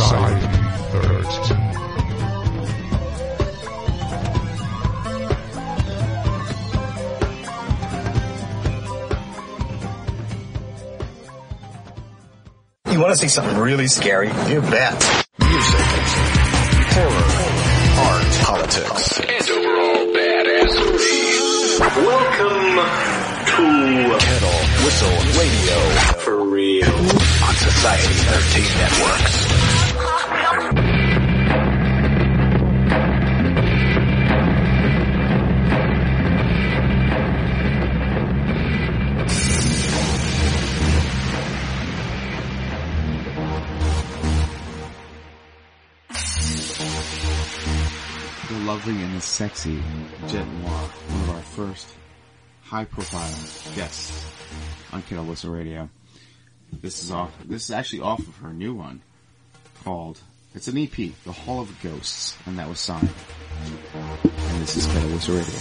Society 13. You want to see something really scary? You bet. Music, horror, art, politics, and overall badassery. Welcome to Kettle Whistle Radio for real on Society 13 Networks. Lovely and the sexy Jet Noir, one of our first high profile guests on Kettle Whistle Radio. This is off, this is actually off of her new one called, it's an EP, The Hall of Ghosts, and that was signed. And this is Kettle Whistle Radio.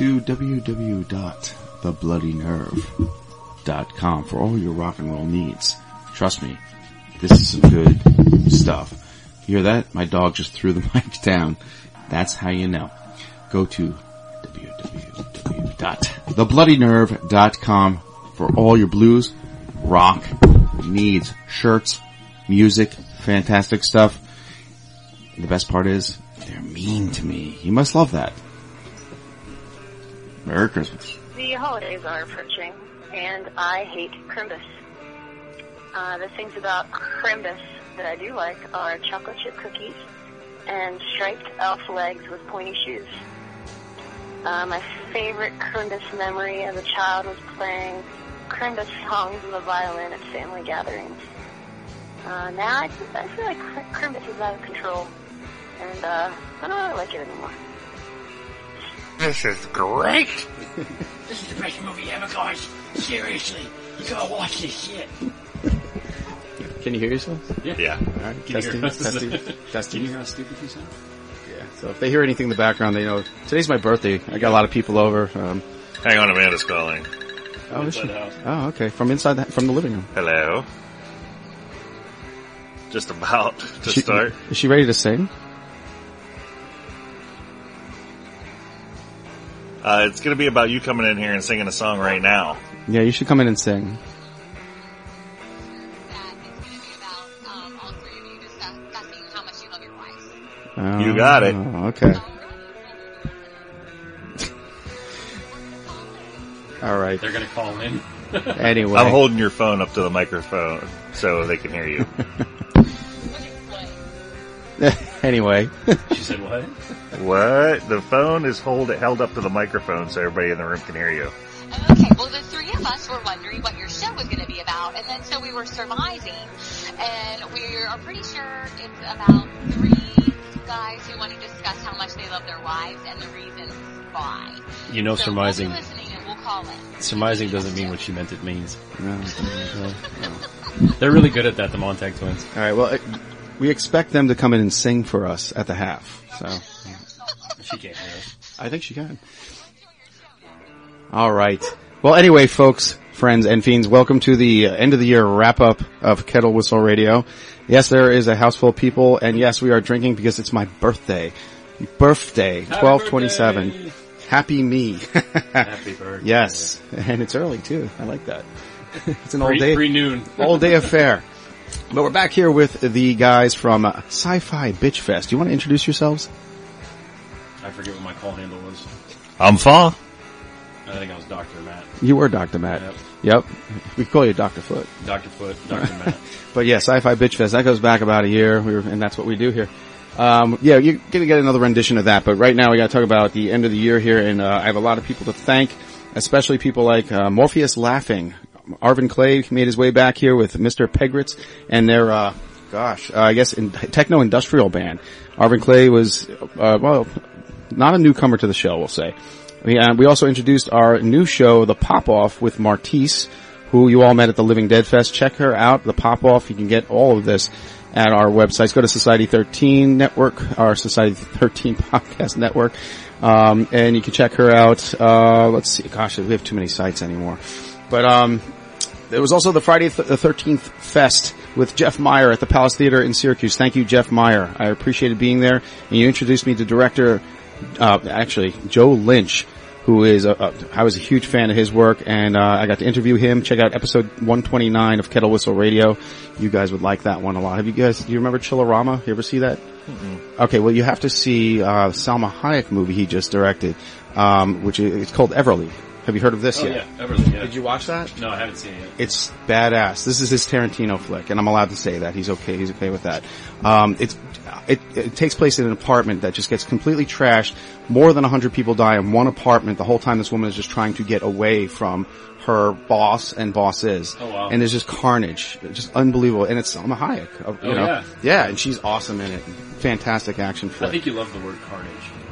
To www.thebloodynerve.com for all your rock and roll needs. Trust me, this is some good stuff. Hear that? My dog just threw the mic down. That's how you know. Go to www.thebloodynerve.com for all your blues, rock needs, shirts, music, fantastic stuff. And the best part is, they're mean to me. You must love that. Merry Christmas. The holidays are approaching, and I hate Crimbus. Uh, the things about Crimbus that I do like are chocolate chip cookies and striped elf legs with pointy shoes. Uh, my favorite Crimbus memory as a child was playing Crimbus songs on the violin at family gatherings. Uh, now I, I feel like Crimbus is out of control, and uh, I don't really like it anymore. This is great. This is the best movie ever, guys. Seriously, you gotta watch this shit. Can you hear yourself? Yeah. Yeah. All right, Can you testing, hear us? testing, Can you hear how stupid you sound? Yeah. So if they hear anything in the background, they know today's my birthday. I got a lot of people over. Um, Hang on, Amanda's calling. oh, is she? Inside the house. Oh, okay. From inside the, from the living room. Hello. Just about to She- start. Is she ready to sing? Uh, it's going to be about you coming in here and singing a song right now. Yeah, you should come in and sing. That it's gonna be about all three of you discussing how much you love your wives. Oh, You got it. Okay. All right. They're gonna call in. Anyway. I'm holding your phone up to the microphone so they can hear you. anyway. She said what? what? The phone is hold held up to the microphone so everybody in the room can hear you. Okay, well the three of us were wondering what your show was going to be about, and then so we were surmising, and we are pretty sure it's about three guys who want to discuss how much they love their wives and the reasons why. You know, so surmising. We'll be listening and we'll call in. Surmising doesn't mean what she meant it means. No, okay. They're really good at that, the Montag twins. All right. Well, we expect them to come in and sing for us at the half. So She can't hear us. I think she can. All right. Well, anyway, folks, friends, and fiends, welcome to the end of the year wrap up of Kettle Whistle Radio. Yes, there is a house full of people, and yes, we are drinking because it's my birthday. Birthday, twelve twenty seven. Happy me. Happy birthday. yes, and it's early too. I like that. it's an all day, pre noon. all day affair. But we're back here with the guys from uh, Sci-Fi Bitch Fest. Do you want to introduce yourselves? I forget what my call handle was. I'm Fa. I think I was Dr. Matt. You were Dr. Matt. Yep. Yep. We call you Dr. Foot. Dr. Foot, Dr. Matt. But yeah, Sci-Fi Bitch Fest, that goes back about a year, we were, and that's what we do here. Um, yeah, you're gonna get another rendition of that, but right now we gotta talk about the end of the year here, and uh, I have a lot of people to thank, especially people like uh, Morpheus Laughing. Arvin Clay made his way back here with Mr. Pegritz and their, uh, gosh, uh, I guess in techno industrial band. Arvin Clay was, uh, well, not a newcomer to the show, we'll say. We, uh, we also introduced our new show, The Pop Off, with Martise, who you all met at the Living Dead Fest. Check her out, The Pop Off. You can get all of this at our websites. Go to Society 13 Network, our Society 13 Podcast Network, um, and you can check her out. Uh, let's see. Gosh, we have too many sites anymore. But um, there was also the Friday th- the 13th Fest with Jeff Meyer at the Palace Theater in Syracuse. Thank you, Jeff Meyer. I appreciated being there. And you introduced me to director, uh, actually, Joe Lynch, who is, a, a, I was a huge fan of his work and, uh, I got to interview him. Check out episode 129 of Kettle Whistle Radio. You guys would like that one a lot. Have you guys, do you remember Chillerama? You ever see that? Okay, well you have to see, uh, Salma Hayek movie he just directed, um, which is, it's called Everly. Have you heard of this Oh yet? yeah, Everly. Yeah. Did you watch that? No, I haven't seen it yet. It's badass. This is his Tarantino flick, and I'm allowed to say that. He's okay. He's okay with that. Um, it's, it, it takes place in an apartment that just gets completely trashed. More than 100 people die in one apartment. The whole time this woman is just trying to get away from her boss and bosses. Oh, wow. And there's just carnage. Just unbelievable. And it's Salma Hayek. You Oh, know? yeah. Yeah, and she's awesome in it. Fantastic action flick. I think you love the word carnage.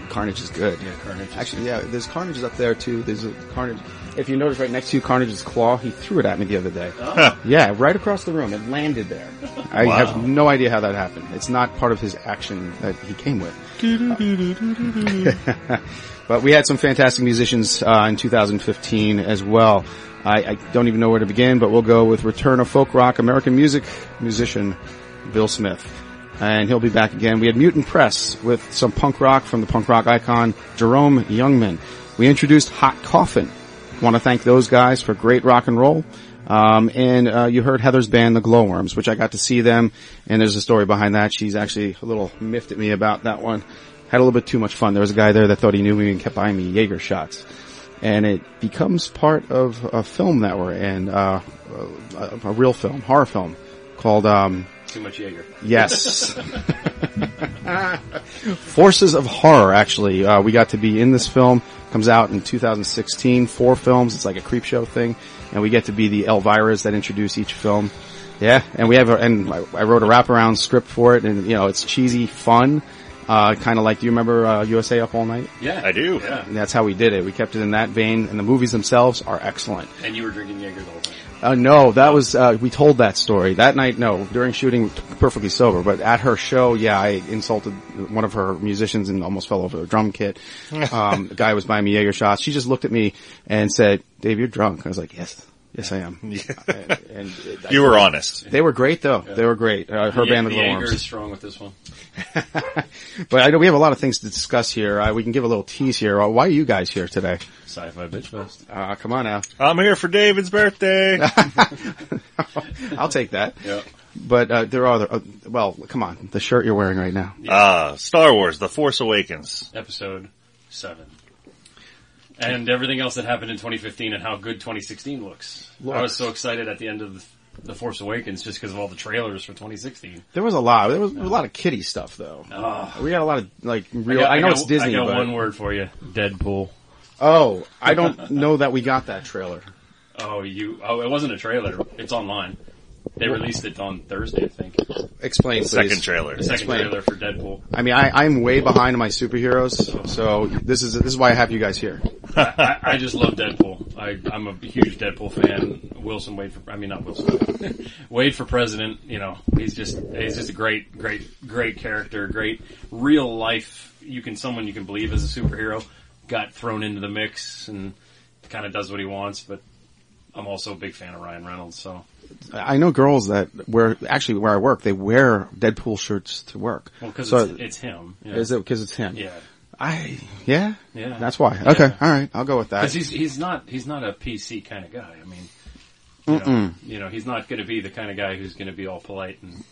Carnage is good. Yeah, Carnage. Actually, yeah, there's Carnage up there too. There's a Carnage. If you notice right next to Carnage's claw, he threw it at me the other day. Oh. Yeah, right across the room. It landed there. I Wow. have no idea how that happened. It's not part of his action that he came with. but we had some fantastic musicians uh, in 2015 as well. I, I don't even know where to begin, but we'll go with return of folk rock American music musician Bill Smith. And he'll be back again. We had Mutant Press with some punk rock from the punk rock icon Jerome Youngman. We introduced Hot Coffin. Want to thank those guys for great rock and roll. Um, and uh, you heard Heather's band, the Glowworms, which I got to see them. And there's a story behind that. She's actually a little miffed at me about that one. Had a little bit too much fun. There was a guy there that thought he knew me and kept buying me Jaeger shots. And it becomes part of a film that we're in, uh, a, a real film, horror film called, um, Too much Jaeger. Yes. Forces of Horror, actually. Uh, we got to be in this film. Comes out in 2016. Four films. It's like a creep show thing. And we get to be the Elviras that introduce each film. Yeah. And we have a, and I, I wrote a wraparound script for it and, you know, it's cheesy fun. Uh, kind of like, do you remember, uh, USA Up All Night? Yeah, I do. Yeah, And that's how we did it. We kept it in that vein and the movies themselves are excellent. and you were drinking Jaeger the whole time. Uh, no, that was, uh, we told that story. That night, no, during shooting, perfectly sober, but at her show, yeah, I insulted one of her musicians and almost fell over her drum kit. Um, the guy was buying me Jaeger shots. She just looked at me and said, Dave, you're drunk. I was like, yes, yes I am. And, and I- You were honest. They were great though. They were great. Uh, her the, band, the the Jaeger Glowworms. is strong with this one. But I know we have a lot of things to discuss here. Uh, we can give a little tease here. Uh, why are you guys here today? Sci-fi bitch fest. Uh, come on now. I'm here for David's birthday. I'll take that. Yeah. But, uh, there are other, uh, well, come on, the shirt you're wearing right now. Ah, Star Wars: The Force Awakens. Episode seven. And everything else that happened in 2015 and how good 2016 looks. I was so excited at the end of The Force Awakens just because of all the trailers for 2016. There was a lot. There was a lot of kiddie stuff though. Oh. We got a lot of like real. got- I, know got- it's Disney, I got but one word for you. Deadpool. oh, I don't know that we got that trailer. Oh, you, oh, it wasn't a trailer. It's online. They released it on Thursday, I think. Explain, please. Second trailer. The second Explain. trailer for Deadpool. I mean, I, I'm way behind on my superheroes, so this is this is why I have you guys here. I, I just love Deadpool. I, I'm a huge Deadpool fan. Wilson Wade for, I mean not Wilson, Wade for president. You know, he's just he's just a great, great, great character. Great real life. You can someone you can believe as a superhero. Got thrown into the mix and kind of does what he wants. But I'm also a big fan of Ryan Reynolds. So I know girls that wear actually where I work, they wear Deadpool shirts to work. well, because so it's, it's him. Yeah. is it because it's him? Yeah. I yeah Yeah. That's why. Okay, all right, I'll go with that. Because he's he's not he's not a PC kind of guy. I mean, you know, you know, he's not going to be the kind of guy who's going to be all polite and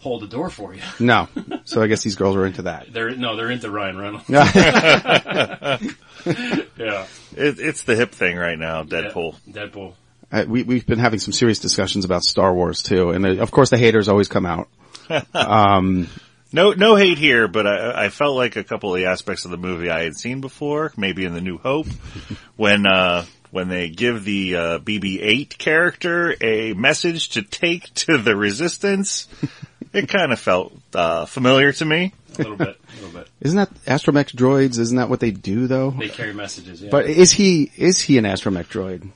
hold the door for you. No, so I guess these girls are into that. They're no, they're into Ryan Reynolds. yeah, It, it's the hip thing right now. Deadpool. Yeah, Deadpool. Uh, we, we've been having some serious discussions about Star Wars too, and uh, of course the haters always come out. Um, No, no hate here, but I, I felt like a couple of the aspects of the movie I had seen before, maybe in The New Hope, when, uh, when they give the, uh, BB-8 character a message to take to the resistance, it kind of felt, uh, familiar to me. A little bit, a little bit. isn't that astromech droids? Isn't that what they do though? They carry messages. Yeah. But is he is he an astromech droid?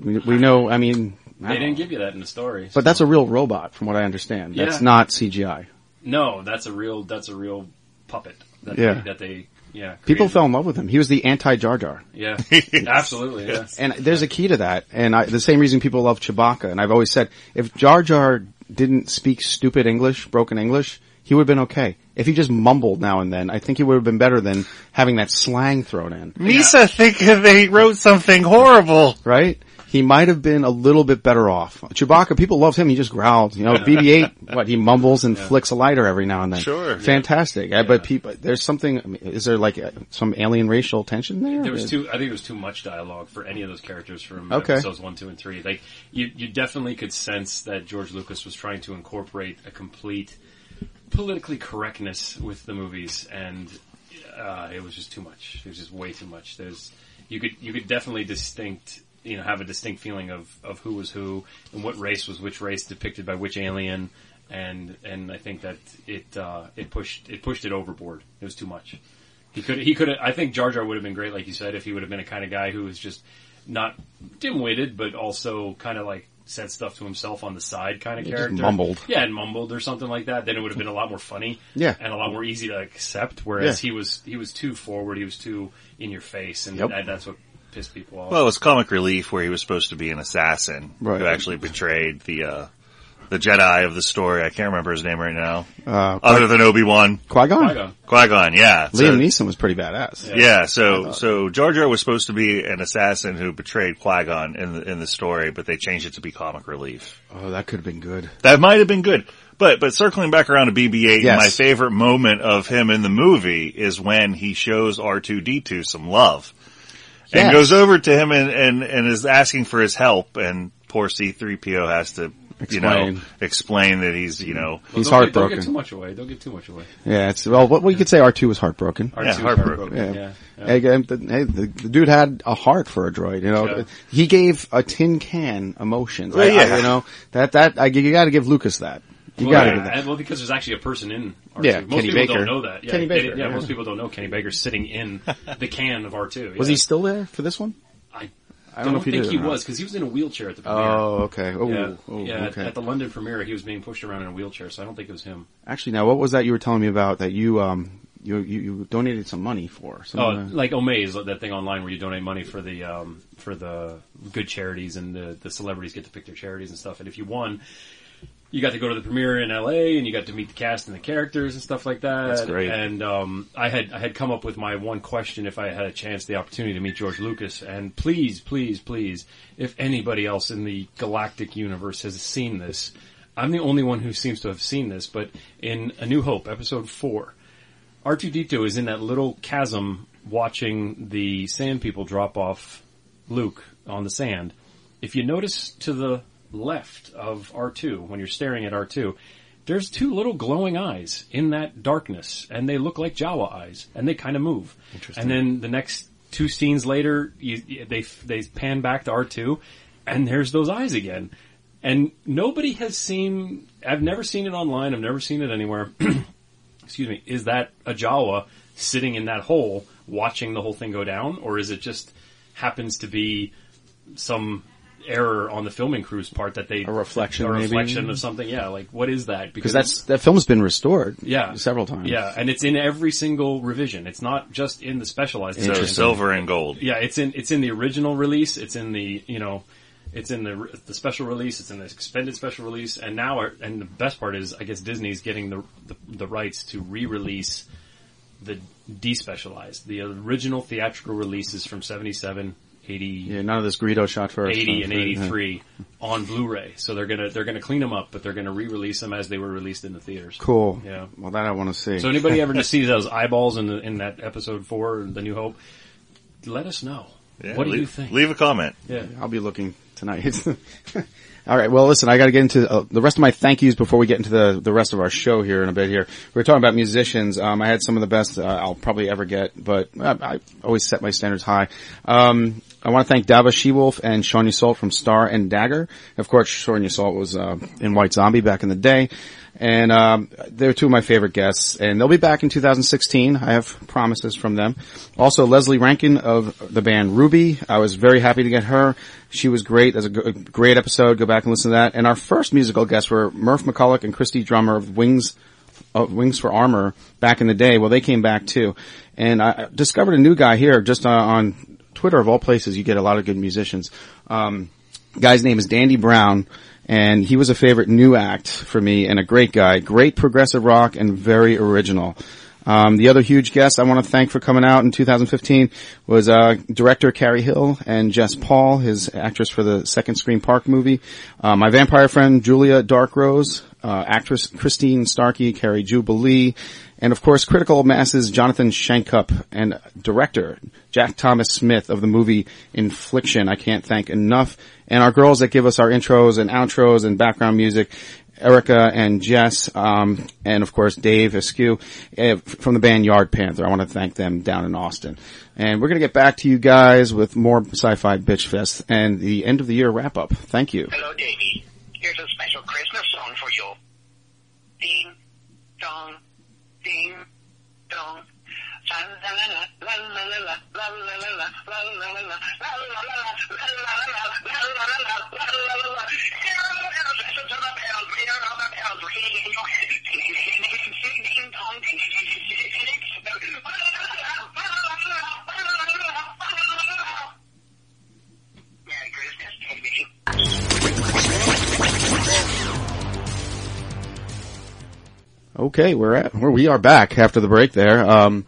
We, we know. I mean, I they didn't know. give you that in the story. but that's a real robot, from what I understand. That's Yeah. not CGI. no, that's a real that's a real puppet. That Yeah. they, that they yeah People fell in love with him. He was the anti Jar Jar. Yeah, absolutely. Yeah. And there's a key to that. And I, the same reason people love Chewbacca. And I've always said, if Jar Jar didn't speak stupid English, broken English, he would have been okay. If he just mumbled now and then, I think he would have been better than having that slang thrown in. Misa think they wrote something horrible. Right? He might have been a little bit better off. Chewbacca, people loved him. He just growled. You know, BB-8, what he mumbles and flicks a lighter every now and then. Sure. fantastic. Uh, But people, there's something. I mean, is there like uh, some alien racial tension there? There was too. I think there was too much dialogue for any of those characters from Okay. episodes one, two, and three. Like you, you definitely could sense that George Lucas was trying to incorporate a complete politically correctness with the movies, and uh, it was just too much. It was just way too much. There's you could you could definitely distinct you know have a distinct feeling of of who was who and what race was which race depicted by which alien. And and I think that it uh, it pushed it pushed it overboard. It was too much. He could he could I think Jar Jar would have been great, like you said, if he would have been a kind of guy who was just not dim-witted, but also kind of like said stuff to himself on the side kind of character. mumbled. Yeah, and mumbled or something like that. Then it would have been a lot more funny. Yeah. and a lot more easy to accept. Whereas Yeah. he was he was too forward. He was too in your face, and Yep. that, that's what pissed people off. Well, it was comic relief where he was supposed to be an assassin Right. who actually betrayed the uh, the Jedi of the story. I can't remember his name right now. Uh, Other than Obi Wan, Qui-Gon. Qui-Gon. Qui Gon, yeah. So- Liam Neeson was pretty badass. Yeah, so so Jar Jar was supposed to be an assassin who betrayed Qui Gon in the in the story, but they changed it to be comic relief. Oh, that could have been good. That might have been good. But but circling back around to BB-8, Yes. my favorite moment of him in the movie is when he shows R2D2 some love. And Yes. goes over to him and, and, and is asking for his help and poor C3PO has to, you know, Explain. explain that he's, you know, He's don't Get, don't heartbroken. get too much away. Don't get too much away. Yeah, it's well. What well, you could say R2 was heartbroken. R2 was heartbroken, Yeah. yeah, yeah. Hey, the, hey, the, the dude had a heart for a droid. You know, Yeah. he gave a tin can emotions. Well, I- I- yeah. you know that that I, you got to give Lucas that. You well, got to yeah, give that. and- well, because there's actually a person in R2. Yeah, most Kenny people Baker. don't know that. Yeah, Kenny they- Baker, yeah, yeah. most people don't know Kenny Baker sitting in the can of R2. Was he still there for this one? I I don't, don't know if think did he was because he was in a wheelchair at the premiere. Oh, okay. Oh, yeah, oh, yeah. at- okay. At, the London premiere, he was being pushed around in a wheelchair, so I don't think it was him. Actually, now what was that you were telling me about that you um you you, you donated some money for? Some, Oh, uh, like Omaze, that thing online where you donate money for the um, for the good charities and the the celebrities get to pick their charities and stuff. And if you won, you got to go to the premiere in LA and you got to meet the cast and the characters and stuff like that. That's great. And um, I had I had come up with my one question if I had a chance, the opportunity to meet George Lucas. And please, please, please, if anybody else in the galactic universe has seen this, I'm the only one who seems to have seen this. But in A New Hope, Episode Four. R2D2 is in that little chasm watching the sand people drop off Luke on the sand. If you notice to the left of R2, when you're staring at R2, there's two little glowing eyes in that darkness, and they look like Jawa eyes, and they kind of move. Interesting. And then the next two scenes later, you, they they pan back to R2, and there's those eyes again. And nobody has seen. I've never seen it online. I've never seen it anywhere. excuse me, is that a Jawa sitting in that hole watching the whole thing go down, or is it just happens to be some error on the filming crew's part that they A reflection, a maybe? reflection of something? Yeah, like what is that? because that's that film's been restored. yeah several times. Yeah, and it's in every single revision. It's not just in the specialized. so silver and gold. Yeah, it's in it's in the original release. It's in the you know, it's in the the special release. It's in the expanded special release. And now, our, and the best part is, I guess Disney's getting the the, the rights to re-release the despecialized. The original theatrical releases from 77, 80, Yeah, none of this Greedo shot first. 80 and right? 83 on Blu-ray. So they're gonna they're gonna clean them up, but they're gonna re-release them as they were released in the theaters. Cool. Yeah. Well, that I want to see. So anybody ever to see those eyeballs in the, in that episode four, The New Hope, let us know. Yeah, what do leave, you think? Leave a comment. Yeah. I'll be looking tonight. All right. Well, listen, I got to get into uh, the rest of my thank yous before we get into the the rest of our show here in a bit. Here, we are talking about musicians. Um, I had some of the best uh, I'll probably ever get, but I, I always set my standards high. Um, I want to thank Dava Shewolf and Sean Yseult from Star and Dagger. Of course, Sean Yseult was uh, in White Zombie back in the day. And um, they're two of my favorite guests, and they'll be back in 2016. I have promises from them. Also, Lesley Rankine of the band Ruby. I was very happy to get her. She was great. That's a great episode. Go back and listen to that. And our first musical guests were Murph McCulloch and Christy Drummer of Wings of Wings for Armor back in the day. Well, they came back too. And I discovered a new guy here just uh, on Twitter of all places. You get a lot of good musicians. Um, guy's name is Dandy Brown, and he was a favorite new act for me and a great guy. Great progressive rock and very original. Um, the other huge guest I want to thank for coming out in 2015 was uh, director Cary Hill and Jess Paul, his actress for the second Scream Park movie. Uh, my vampire friend Julia Darkrose, uh, actress Christine Starkey, Carrie Jubilee, and of course Critical Masses Jonathan Shankup and director Jack Thomas Smith of the movie Infliction. I can't thank enough. And our girls that give us our intros and outros and background music. Erica and Jess, um, and of course Dave Askew uh, from the band Yard Panther. I want to thank them down in Austin. And we're going to get back to you guys with more Sci-Fi Bitch Fest and the end of the year wrap up. Thank you. Hello, Davey. Here's a special Christmas song for you. Ding, dong, ding, Okay, we're at, where we are back after the break there. Um,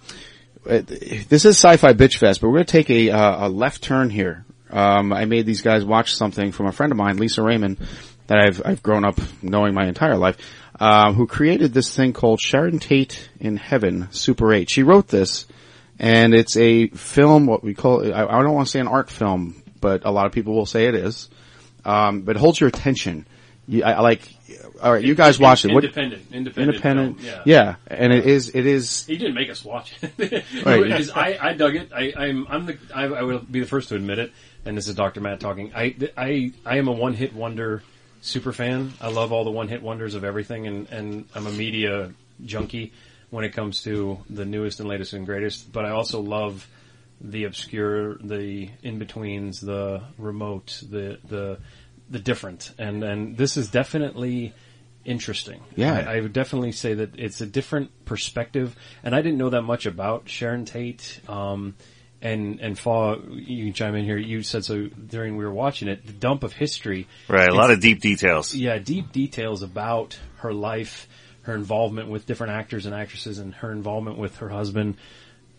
this is Sci-Fi Bitch Fest, but we're going to take a, uh, a left turn here. Um, I made these guys watch something from a friend of mine, Lisa Raymond, that I've, I've grown up knowing my entire life, um, who created this thing called Sharon Tate in Heaven, Super 8. She wrote this, and it's a film, what we call, I, I don't want to say an art film, but a lot of people will say it is. Um, but it holds your attention. You, I, I like, alright, you guys watch it. What- Independent, independent, independent, film, yeah, and it is, it is, He didn't make us watch it. Right. I, I dug it. I, I'm, I'm the, I, I will be the first to admit it. And this is Dr. Matt talking. I, I, I am a one hit wonder super fan. I love all the one hit wonders of everything and, and I'm a media junkie when it comes to the newest and latest and greatest. But I also love the obscure, the in-betweens, the remote, the, the, the different. And, and this is definitely interesting. Yeah. I, I would definitely say that it's a different perspective. And I didn't know that much about Sharon Tate. Um, and, and Fa, you can chime in here. You said so during we were watching it, the dump of history. Right, a lot of deep details. yeah, deep details about her life, her involvement with different actors and actresses, and her involvement with her husband.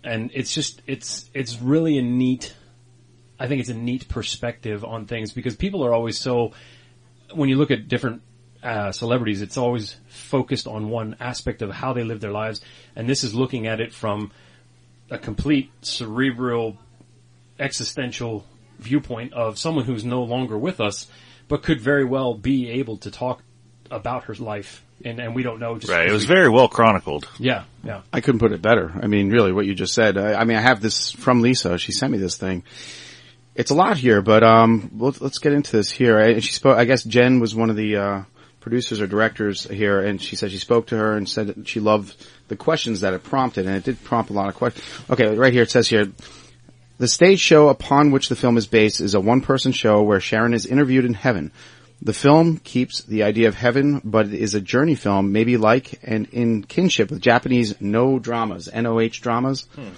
And it's just, it's, it's really a neat, I think it's a neat perspective on things because people are always so, when you look at different uh, celebrities, it's always focused on one aspect of how they live their lives. And this is looking at it from a complete cerebral, existential viewpoint of someone who's no longer with us, but could very well be able to talk about her life. And, and we don't know. Just Right, it was we- very well chronicled. Yeah, yeah. I couldn't put it better. I mean, really, what you just said. I, I mean, I have this from Lisa. She sent me this thing. It's a lot here, but um, let's, let's get into this here. I, she spoke. I guess Jen was one of the uh, producers or directors here, and she said she spoke to her and said she loved the questions that it prompted, and it did prompt a lot of questions. Okay, right here it says here. The stage show upon which the film is based is a one-person show where Sharon is interviewed in heaven. The film keeps the idea of heaven, but it is a journey film, maybe like and in kinship with Japanese Noh dramas, N-O-H dramas, hmm.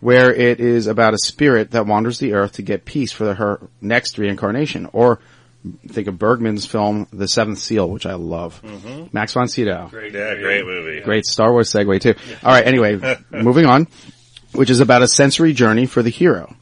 where it is about a spirit that wanders the earth to get peace for her next reincarnation. Or think of Bergman's film, The Seventh Seal, which I love. Mm-hmm. Max von Sydow. Great, yeah, great movie. Great Star Wars segue too. All right. Anyway, moving on, which is about a sensory journey for the hero,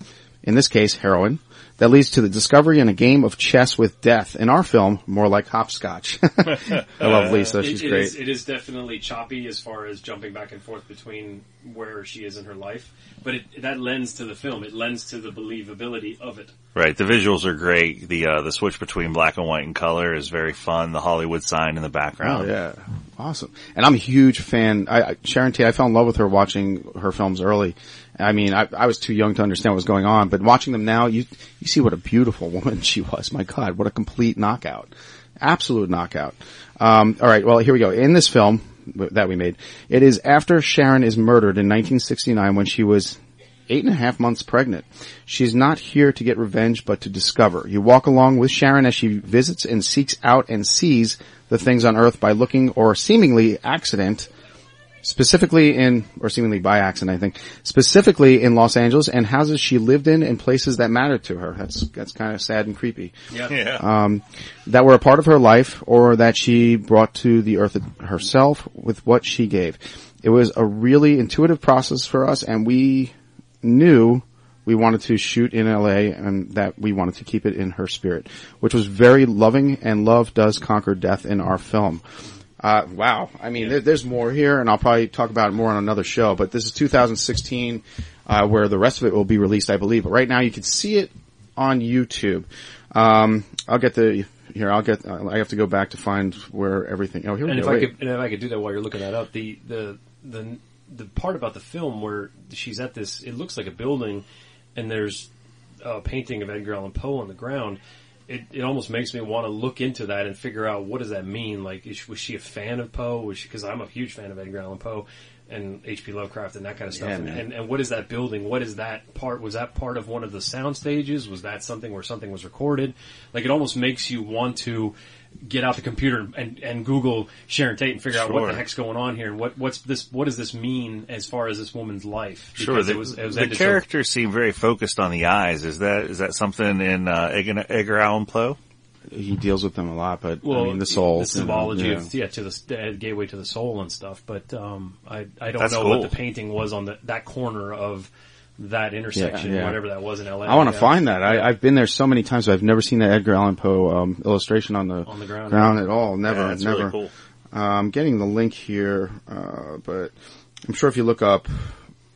in this case, heroine, that leads to the discovery in a game of chess with death. In our film, more like hopscotch. I love Lisa. It- She's it great. is- it is definitely choppy as far as jumping back and forth between where she is in her life, but it, that lends to the film. It lends to the believability of it. Right, the visuals are great. The uh, the switch between black and white and color is very fun. The Hollywood sign in the background. Oh background. yeah, awesome. And I'm a huge fan. I, I, Sharon Tate. I fell in love with her watching her films early. I mean, I, I was too young to understand what was going on, but watching them now, you you see what a beautiful woman she was. My God, what a complete knockout, absolute knockout. Um, all right, well here we go. In this film that we made, it is after Sharon is murdered in 1969 when she was eight and a half months pregnant. She's not here to get revenge, but to discover. You walk along with Sharon as she visits and seeks out and sees the things on Earth by looking or seemingly accident, specifically in, or seemingly by accident, I think, specifically in Los Angeles and houses she lived in and places that mattered to her. That's, that's kind of sad and creepy. Yeah. Yeah. Um, that were a part of her life or that she brought to the earth herself with what she gave. It was a really intuitive process for us and we knew we wanted to shoot in LA and that we wanted to keep it in her spirit, which was very loving and love does conquer death in our film. Uh, wow. I mean, there, there's more here and I'll probably talk about it more on another show, but this is 2016, uh, where the rest of it will be released, I believe. But right now you can see it on YouTube. Um, I'll get the, here, I'll get, I have to go back to find where everything, oh, here we And go. I could, and if I could do that while you're looking that up, the the the the part about the film where she's at this, it looks like a building, and there's a painting of Edgar Allan Poe on the ground. It it almost makes me want to look into that and figure out what does that mean. Like, is, was she a fan of Poe? Was because I'm a huge fan of Edgar Allan Poe and H.P. Lovecraft and that kind of stuff. Yeah, and, and and what is that building? What is that part? Was that part of one of the sound stages? Was that something where something was recorded? Like, it almost makes you want to get out the computer and, and Google Sharon Tate and figure out what the heck's going on here and what what's this what does this mean as far as this woman's life? Sure, the, it was, it was the ended so- characters seem very focused on the eyes. Is that is that something in uh, Edgar, Edgar Allan Poe? He deals with them a lot, but well, I mean, the soul. the symbology you know, of yeah to the the gateway to the soul and stuff. But um, I I don't That's know cool. what the painting was on the, that corner of that intersection, yeah. whatever that was in LA. I want to Yeah. find that. I, I've been there so many times, but I've never seen that Edgar Allan Poe um, illustration on the On the ground. at all. Never, Yeah, never. really cool. Uh, I'm getting the link here, uh, but I'm sure if you look up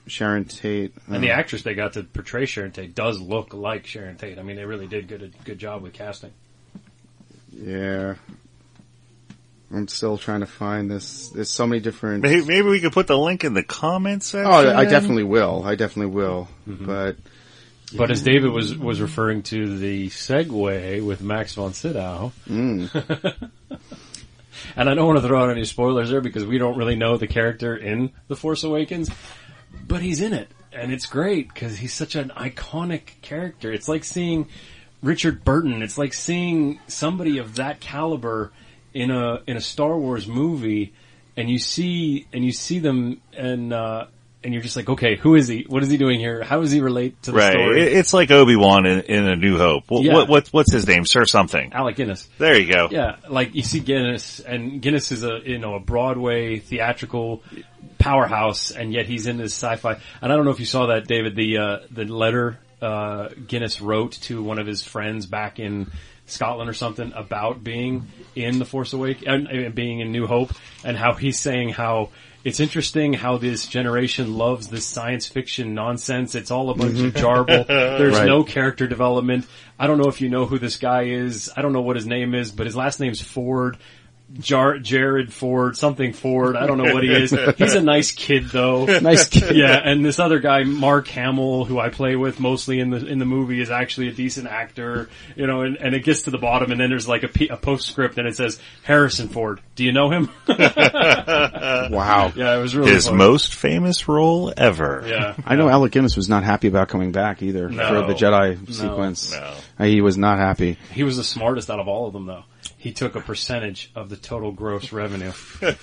Sharon Tate, uh, and the actress they got to portray Sharon Tate does look like Sharon Tate. I mean, they really did good a good job with casting. Yeah. I'm still trying to find this. There's so many different. Maybe, maybe we could put the link in the comments section. Oh, I definitely will. I definitely will. Mm-hmm. But But as David was was referring to the segue with Max von Sydow, mm, and I don't want to throw out any spoilers there because we don't really know the character in The Force Awakens, but he's in it, and it's great because he's such an iconic character. It's like seeing Richard Burton. It's like seeing somebody of that caliber in a in a Star Wars movie, and you see and you see them and. uh and you're just like, okay, who is he? What is he doing here? How does he relate to the Right, story? It's like Obi Wan in, in A New Hope. What, Yeah. what, what what's his name? Sir something. Alec Guinness. There you go. Yeah, like you see Guinness, and Guinness is a you know a Broadway theatrical powerhouse, and yet he's in this sci-fi. And I don't know if you saw that, David, the uh, the letter uh, Guinness wrote to one of his friends back in Scotland or something about being in the Force Awakens and, and being in New Hope, and how he's saying how. It's interesting how this generation loves this science fiction nonsense. It's all a bunch of mhm. jarble. There's Right. no character development. I don't know if you know who this guy is. I don't know what his name is, but his last name's Ford. Jar- Jared Ford, something Ford. I don't know what he is. He's a nice kid though. Nice kid. Yeah, and this other guy, Mark Hamill, who I play with mostly in the in the movie, is actually a decent actor. You know, and, and it gets to the bottom, and then there's like a, P- a postscript, and it says Harrison Ford. Do you know him? wow. yeah, it was really His funny. most famous role ever. Yeah, I know Alec Guinness was not happy about coming back either No. for the Jedi No. sequence. No. Uh, He was not happy. He was the smartest out of all of them, though. He took a percentage of the total gross revenue,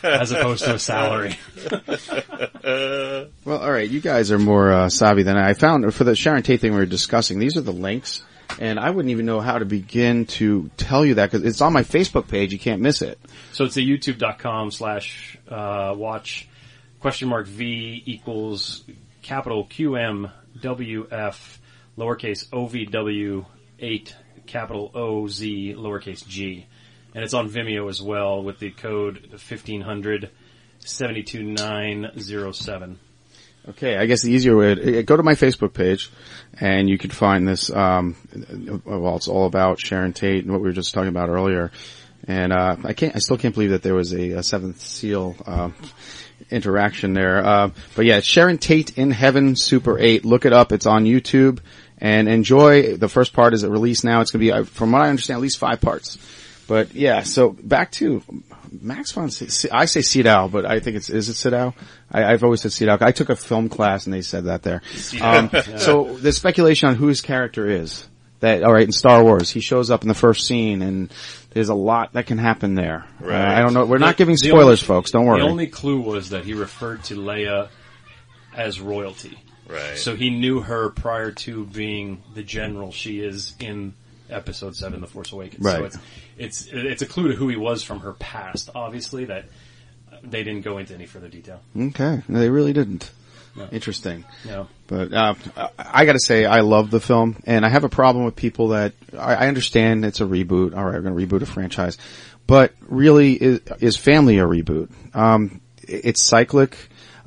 as opposed to a salary. Well, all right, you guys are more uh, savvy than I. I found for the Sharon Tate thing we were discussing. These are the links, and I wouldn't even know how to begin to tell you that because it's on my Facebook page. You can't miss it. So it's a youtube.com slash uh, watch question mark V equals capital QM WF lowercase OVW 8 capital OZ lowercase G. And it's on Vimeo as well with the code 1500 72907. Okay, I guess the easier way, uh, go to my Facebook page and you can find this, um, uh, well, it's all about Sharon Tate and what we were just talking about earlier. And, uh, I can't, I still can't believe that there was a, a seventh seal, um, interaction there. Uh, but yeah, Sharon Tate in Heaven Super 8. Look it up. It's on YouTube and enjoy. The first part is released now. It's going to be, uh, from what I understand, at least five parts. But yeah, so back to Max von Sy- I say Sydow, but I think it's, is it Sydow? I, I've always said Sydow. I took a film class and they said that there. Um, so the speculation on who his character is. That all right in Star Wars, he shows up in the first scene, and there's a lot that can happen there. Uh, Right. I don't know. We're not giving spoilers, only- folks. Don't worry. The only clue was that he referred to Leia as royalty. Right. So he knew her prior to being the general she is in Episode Seven, The Force Awakens. Right. So it's it's it's a clue to who he was from her past. Obviously, that they didn't go into any further detail. Okay, no, they really didn't. No. Interesting. No. But uh, I got to say, I love the film, and I have a problem with people that I, I understand it's a reboot. All right, we're going to reboot a franchise, but really, is, is Family a reboot? Um, it's cyclic.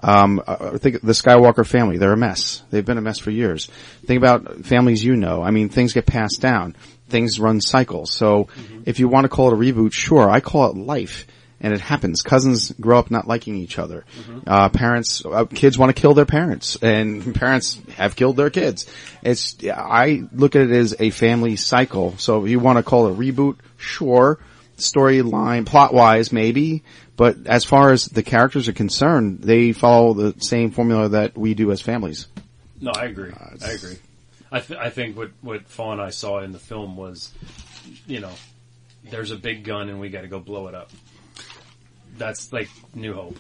Um, I think the Skywalker family, they're a mess. They've been a mess for years. Think about families you know. I mean, things get passed down. Things run cycles. So if you want to call it a reboot, sure. I call it life. And it happens. Cousins grow up not liking each other. Uh, parents, uh, kids want to kill their parents and parents have killed their kids. It's, I look at it as a family cycle. So if you want to call it a reboot, sure. Storyline, plot wise, maybe. But as far as the characters are concerned, they follow the same formula that we do as families. No, I agree. I agree. I, th- I think what what Fawn and I saw in the film was, you know, there's a big gun and we got to go blow it up. That's like New Hope,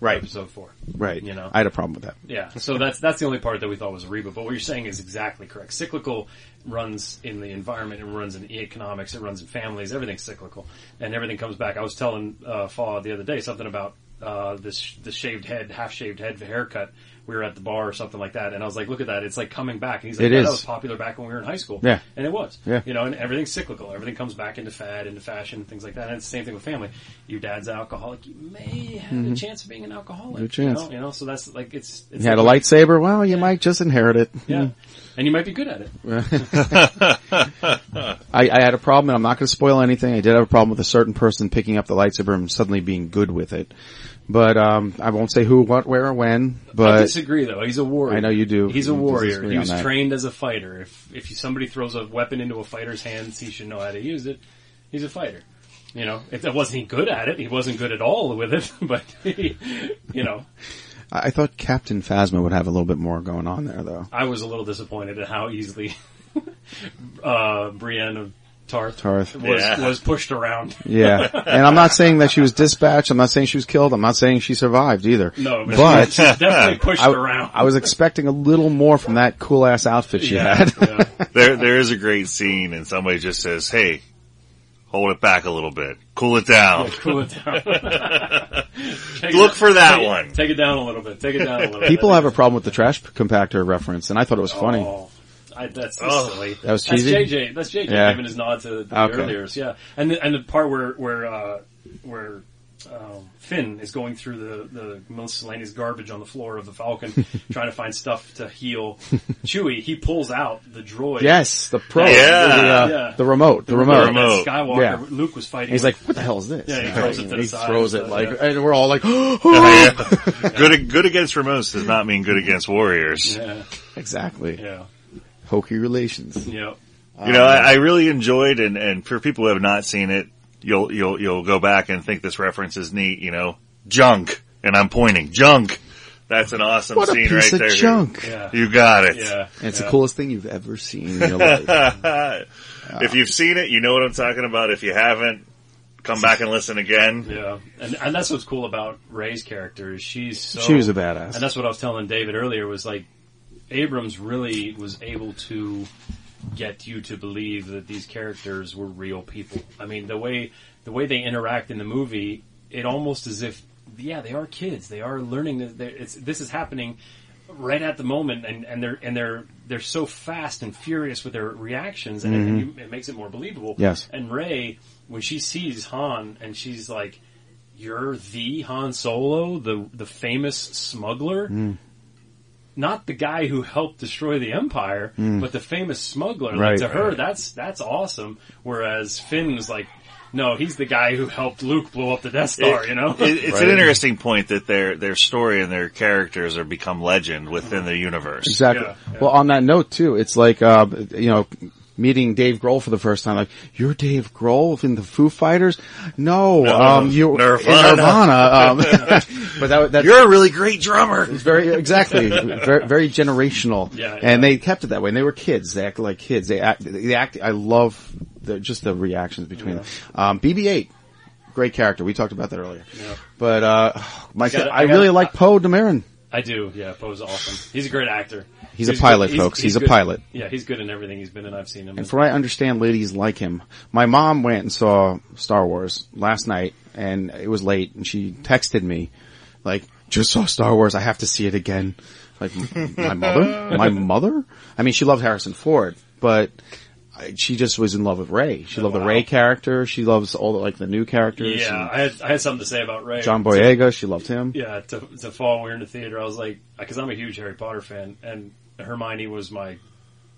Right. Episode four, Right. You know, I had a problem with that. Yeah, so that's that's the only part that we thought was a reboot. But what you're saying is exactly correct. Cyclical runs in the environment, it runs in economics, it runs in families. Everything's cyclical, and everything comes back. I was telling uh, Faw the other day something about uh, this the shaved head, half shaved head haircut. We were at the bar or something like that, and I was like, "Look at that! It's like coming back." And he's like, It "Yeah, is. that was popular back when we were in high school." Yeah. and it was. Yeah. you know, and everything's cyclical. Everything comes back into fad, into fashion, things like that. And it's the same thing with family. Your dad's an alcoholic. You may have a Mhm. chance of being an alcoholic. Good chance. You know, you know, so that's like it's. it's You had a lightsaber? Well, you might just inherit it. yeah. And you might be good at it. I, I had a problem, and I'm not going to spoil anything. I did have a problem with a certain person picking up the lightsaber and suddenly being good with it. But um, I won't say who, what, where, or when. But I disagree though. He's a warrior. I know you do. He's a You warrior. He was trained as a fighter. If if somebody throws a weapon into a fighter's hands, he should know how to use it. He's a fighter. You know, if that wasn't he good at it, he wasn't good at all with it. But he, you know, I I thought Captain Phasma would have a little bit more going on there, though. I was a little disappointed at how easily uh, Brienne of Tarth, Tarth. was Yeah. was pushed around. Yeah, and I'm not saying that she was dispatched. I'm not saying she was killed. I'm not saying she survived either. No, but but she was definitely pushed I, around. I was expecting a little more from that cool ass outfit she Yeah, had. there, there is a great scene, and somebody just says, "Hey, hold it back a little bit, cool it down." Yeah, cool it down. Look it- for that take one. Take it down a little bit. Take it down a little bit. People have a problem with the trash compactor reference, and I thought it was funny. Oh. Oh, I, that's Oh. silly. That was That's cheesy? JJ. That's JJ Yeah. giving his nod to the Okay. earliers. Yeah, and the, and the part where where uh, where um, Finn is going through the the miscellaneous garbage on the floor of the Falcon, trying to find stuff to heal Chewie. He pulls out the droid. Yes, the pro, Yeah. the, uh, Yeah. the remote, the, The remote. remote Skywalker- Yeah. Luke was fighting He's with. like, "What the hell is this?" Yeah, he throws it to the he side throws it stuff, like, yeah. and we're all like, Yeah. good, good against remotes does not mean good against warriors. Yeah. exactly. Yeah. Hokey relations. Yeah. You know, I, I really enjoyed, and, and for people who have not seen it, you'll you'll you'll go back and think this reference is neat. You know, junk, and I'm pointing junk. That's an awesome What a scene piece right of there. junk. Yeah. You got it. Yeah. And it's Yeah. the coolest thing you've ever seen in your life. if you've seen it, you know what I'm talking about. If you haven't, come back and listen again. Yeah, and and that's what's cool about Rey's character is she's so She was a badass. and that's what I was telling David earlier was like Abrams really was able to get you to believe that these characters were real people. I mean, the way the way they interact in the movie, it almost as if yeah, they are kids. They are learning this is happening right at the moment, and, and they're and they're they're so fast and furious with their reactions, and, and you, mm-hmm. it makes it more believable. Yes. And Rey, when she sees Han, and she's like, "You're the Han Solo, the the famous smuggler." Mm. Not the guy who helped destroy the Empire, Mm. but the famous smuggler. Right. Like to her, that's that's awesome. Whereas Finn was like, no, he's the guy who helped Luke blow up the Death Star. It- you know, it- it's Right. an interesting point that their their story and their characters are become legend within the universe. Exactly. Yeah, yeah. Well, on that note too, it's like, uh, you know, meeting Dave Grohl for the first time. Like, you're Dave Grohl in the Foo Fighters? No, No, um, you Nirvana. Nirvana. Um, but that, that's You're a really great drummer. It's very exactly very, very generational. Yeah, yeah. and they kept it that way. And they were kids. They acted like kids. They act. They act. I love the, just the reactions between them. Um, BB-8, great character. We talked about that earlier. Yeah. But uh, my I gotta- I, I gotta- really like Poe Dameron. I do, yeah. Poe's awesome. He's a great actor. He's a pilot, good- folks. He's a good- pilot. Yeah, he's good in everything he's been in. I've seen him. And from what I understand, ladies like him. My mom went and saw Star Wars last night, and it was late, and she texted me, like, "Just saw Star Wars. I have to see it again." Like, my mother, my mother. I mean, she loved Harrison Ford, but she just was in love with Rey. She loved the Rey character. She loves all the like the new characters. yeah, I had I had something to say about Rey. John Boyega. She loved him. Yeah, to to fall when we were in the theater, I was like, because I'm a huge Harry Potter fan, and Hermione was my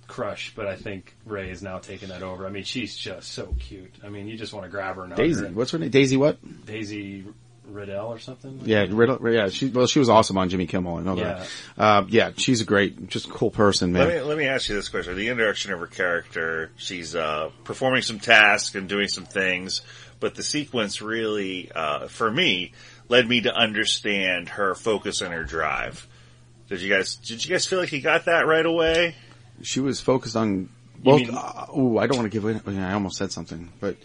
crush, but I think Rey is now taking that over. I mean, she's just so cute. I mean, you just want to grab her and Daisy. her. What's her name? Daisy what? Daisy Riddell or something. Yeah, Riddle, yeah, she, well, she was awesome on Jimmy Kimmel. I know Yeah. that. Uh, yeah, she's a great, just cool person, man. Let me let me ask you this question: the introduction of her character, she's uh, performing some tasks and doing some things, but the sequence really, uh, for me, led me to understand her focus and her drive. Did you guys did you guys feel like he got that right away? She was focused on. Well, mean- uh, ooh, I don't want to give it. I almost said something, but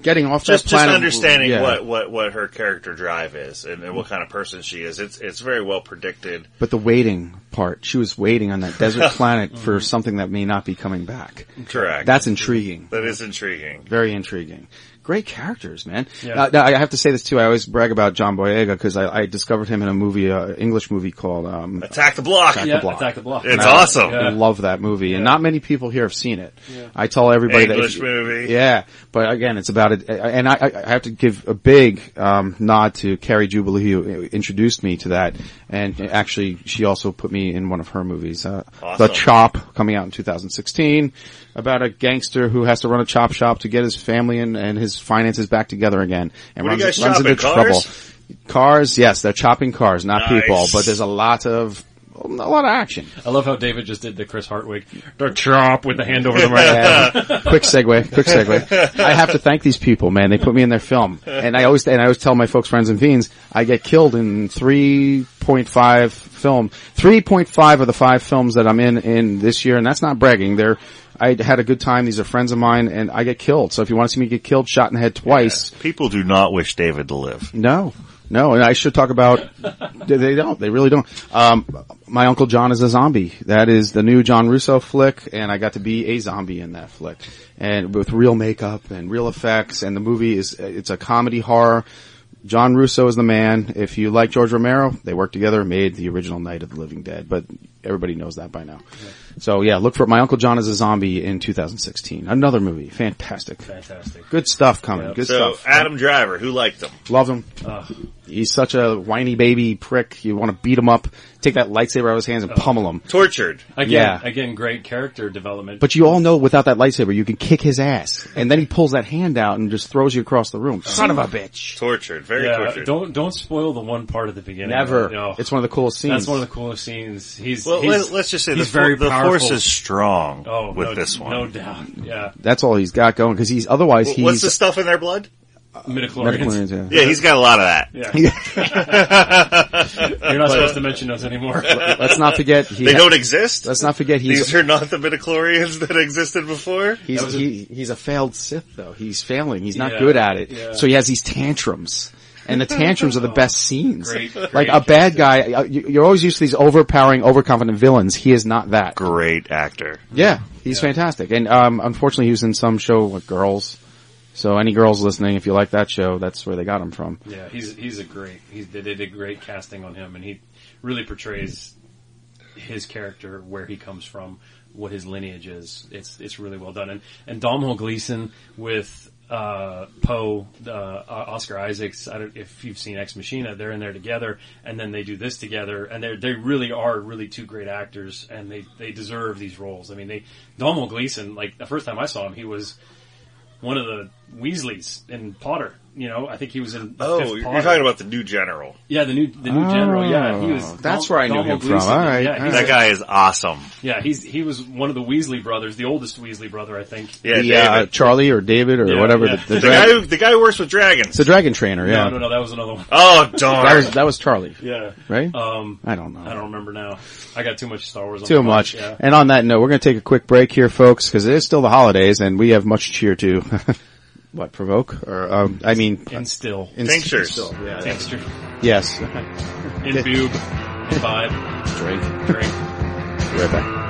getting off Just that just planet. understanding yeah. what, what, what her character drive is and, and what kind of person she is. It's it's very well predicted. But the waiting part, she was waiting on that desert planet for something that may not be coming back. Correct. That's intriguing. That is intriguing. Very intriguing. Great characters, man. Yeah. Uh, now, I have to say this too. I always brag about John Boyega because I, I discovered him in a movie, uh, English movie called um, Attack the Block. Attack Yeah, the Block. Attack the Block. It's And I awesome. Yeah. love that movie, and not many people here have seen it. Yeah. I tell everybody that English if- movie. Yeah, but again, it's about it, and I, I I have to give a big um, nod to Carrie Jubilee who introduced me to that, and actually, she also put me in one of her movies, uh, Awesome. The Chop, coming out in 2016, about a gangster who has to run a chop shop to get his family and, and his finances back together again, and What are runs, guys runs into chopping, trouble. cars? Cars, yes, they're chopping cars, not Nice. people, but there's a lot of a lot of action. I love how David just did the Chris Hartwig, the chop with the hand over the mouth. Yeah. quick segue, quick segue. I have to thank these people, man. They put me in their film, and I always and I always tell my folks, friends, and fiends, I get killed in three point five film, three point five of the five films that I'm in in this year, and that's not bragging. They're I had a good time. These are friends of mine, and I get killed. So if you want to see me get killed, shot in the head twice, People do not wish David to live. no, no, and I should talk about. they they don't. They really don't. Um, my uncle John is a zombie. That is the new John Russo flick, and I got to be a zombie in that flick, and with real makeup and real effects. And the movie is it's a comedy horror. John Russo is the man. If you like George Romero, they worked together, made the original Night of the Living Dead, but everybody knows that by now. So yeah, look for My Uncle John is a Zombie in 2016. Another movie. Fantastic. Fantastic. Good stuff coming. Good so stuff. Adam Driver, who liked him? Loved him. Ugh. He's such a whiny baby prick. You want to beat him up, take that lightsaber out of his hands and oh. pummel him. Tortured. Again, Yeah. again, great character development. But you all know without that lightsaber, you can kick his ass. And then he pulls that hand out and just throws you across the room. Son of a bitch. Tortured. Very yeah, tortured. don't don't spoil the one part of the beginning. Never. No. It's one of the coolest scenes. That's one of the coolest scenes. He's Well, he's, let, us just say the, he's fo- very the powerful. force is strong Oh, with no, this one. no doubt. Yeah, That's all he's got going because he's otherwise Wh- he's What's the stuff in their blood? Midichlorians. Midichlorians, yeah. Yeah, he's got a lot of that. Yeah. You're not supposed to mention those anymore. Let's not forget he They ha- don't exist. Let's not forget he's These are not the midichlorians that existed before. he's a- he, he's a failed Sith though. He's failing. He's not Yeah, good at it. yeah. So he has these tantrums. And the tantrums are the best scenes. Great, like great a bad guy, uh, you- you're always used to these overpowering, overconfident villains. He is not that. Great actor. Yeah, he's fantastic. And um, unfortunately, he was in some show with girls. So any girls listening, if you like that show, that's where they got him from. Yeah, he's he's a great. He's, they did a great casting on him, and he really portrays his character, where he comes from, what his lineage is. It's it's really well done. And and Domhnall Gleeson with uh, Poe, uh, Oscar Isaacs. I don't if you've seen Ex Machina. They're in there together, and then they do this together, and they they really are really two great actors, and they they deserve these roles. I mean, they Domhnall Gleeson. Like the first time I saw him, he was one of the Weasleys in Potter. You know, I think he was in. The Oh, fifth you're talking about the new general. Yeah, the new the new general. Yeah, he was. Oh, that's Dom- where I knew Domhnall him from. Gleeson. All right, Yeah, all That a- guy is awesome. Yeah, he's he was one of the Weasley brothers, the oldest Weasley brother, I think. Yeah, the, uh, Charlie or David or Yeah, whatever yeah. the, the, The guy who the guy who works with dragons. It's the dragon trainer. Yeah. No, no, no, that was another one. Oh darn! That was that was Charlie. Yeah. Right? Um, I don't know. I don't remember now. I got too much Star Wars. On Too my much. Yeah. And on that note, we're going to take a quick break here, folks, because it is still the holidays, and we have much cheer to what provoke or um, I mean Instill. inst- Tinctures. instill, yeah. Texture. Yes. Imbue. Imbibe. Drink. Drink. Be right back.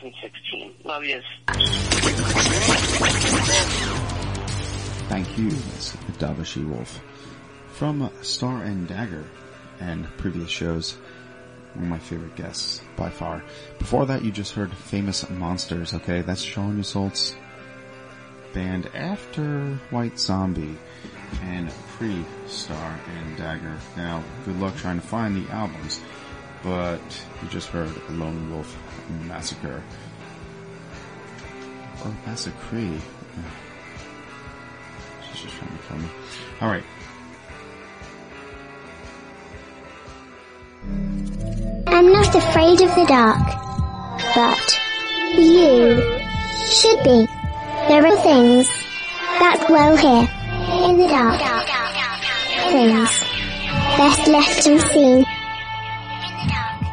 2016. Love yous. Thank you, Miss Davashi Wolf. From Star and Dagger and previous shows, one of my favorite guests by far. Before that, you just heard Famous Monsters, okay? That's Sean Yseult's band after White Zombie and pre-Star and Dagger. Now, good luck trying to find the albums, but you just heard Lone Wolf Massacre. Or Massacre. She's just trying to kill me. Alright. I'm not afraid of the dark, but you should be. There are things that dwell here in the dark. Things best left unseen.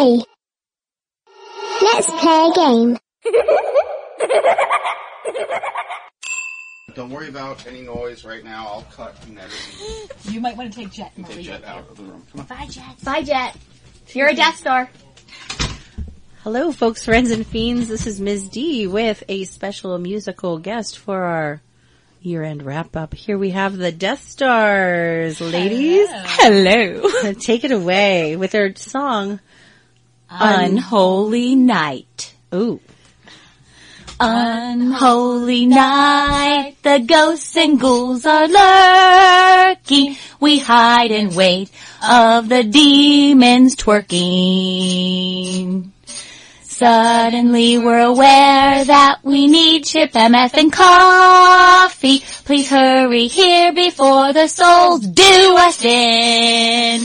Okay. Let's play a game. Don't worry about any noise right now. I'll cut and edit. You might want to take Jet. Take Jet out of the room. Come on. Bye, Jet. Bye, Jet. You're a Death Star. Hello, folks, friends, and fiends. This is Ms. D with a special musical guest for our year-end wrap-up. Here we have the Death Stars, ladies. Hello. Take it away with their song, Unholy Night. Ooh. Unholy night, the ghosts and ghouls are lurking. We hide and wait of the demons twerking. Suddenly we're aware that we need chip MF and coffee. Please hurry here before the souls do us in.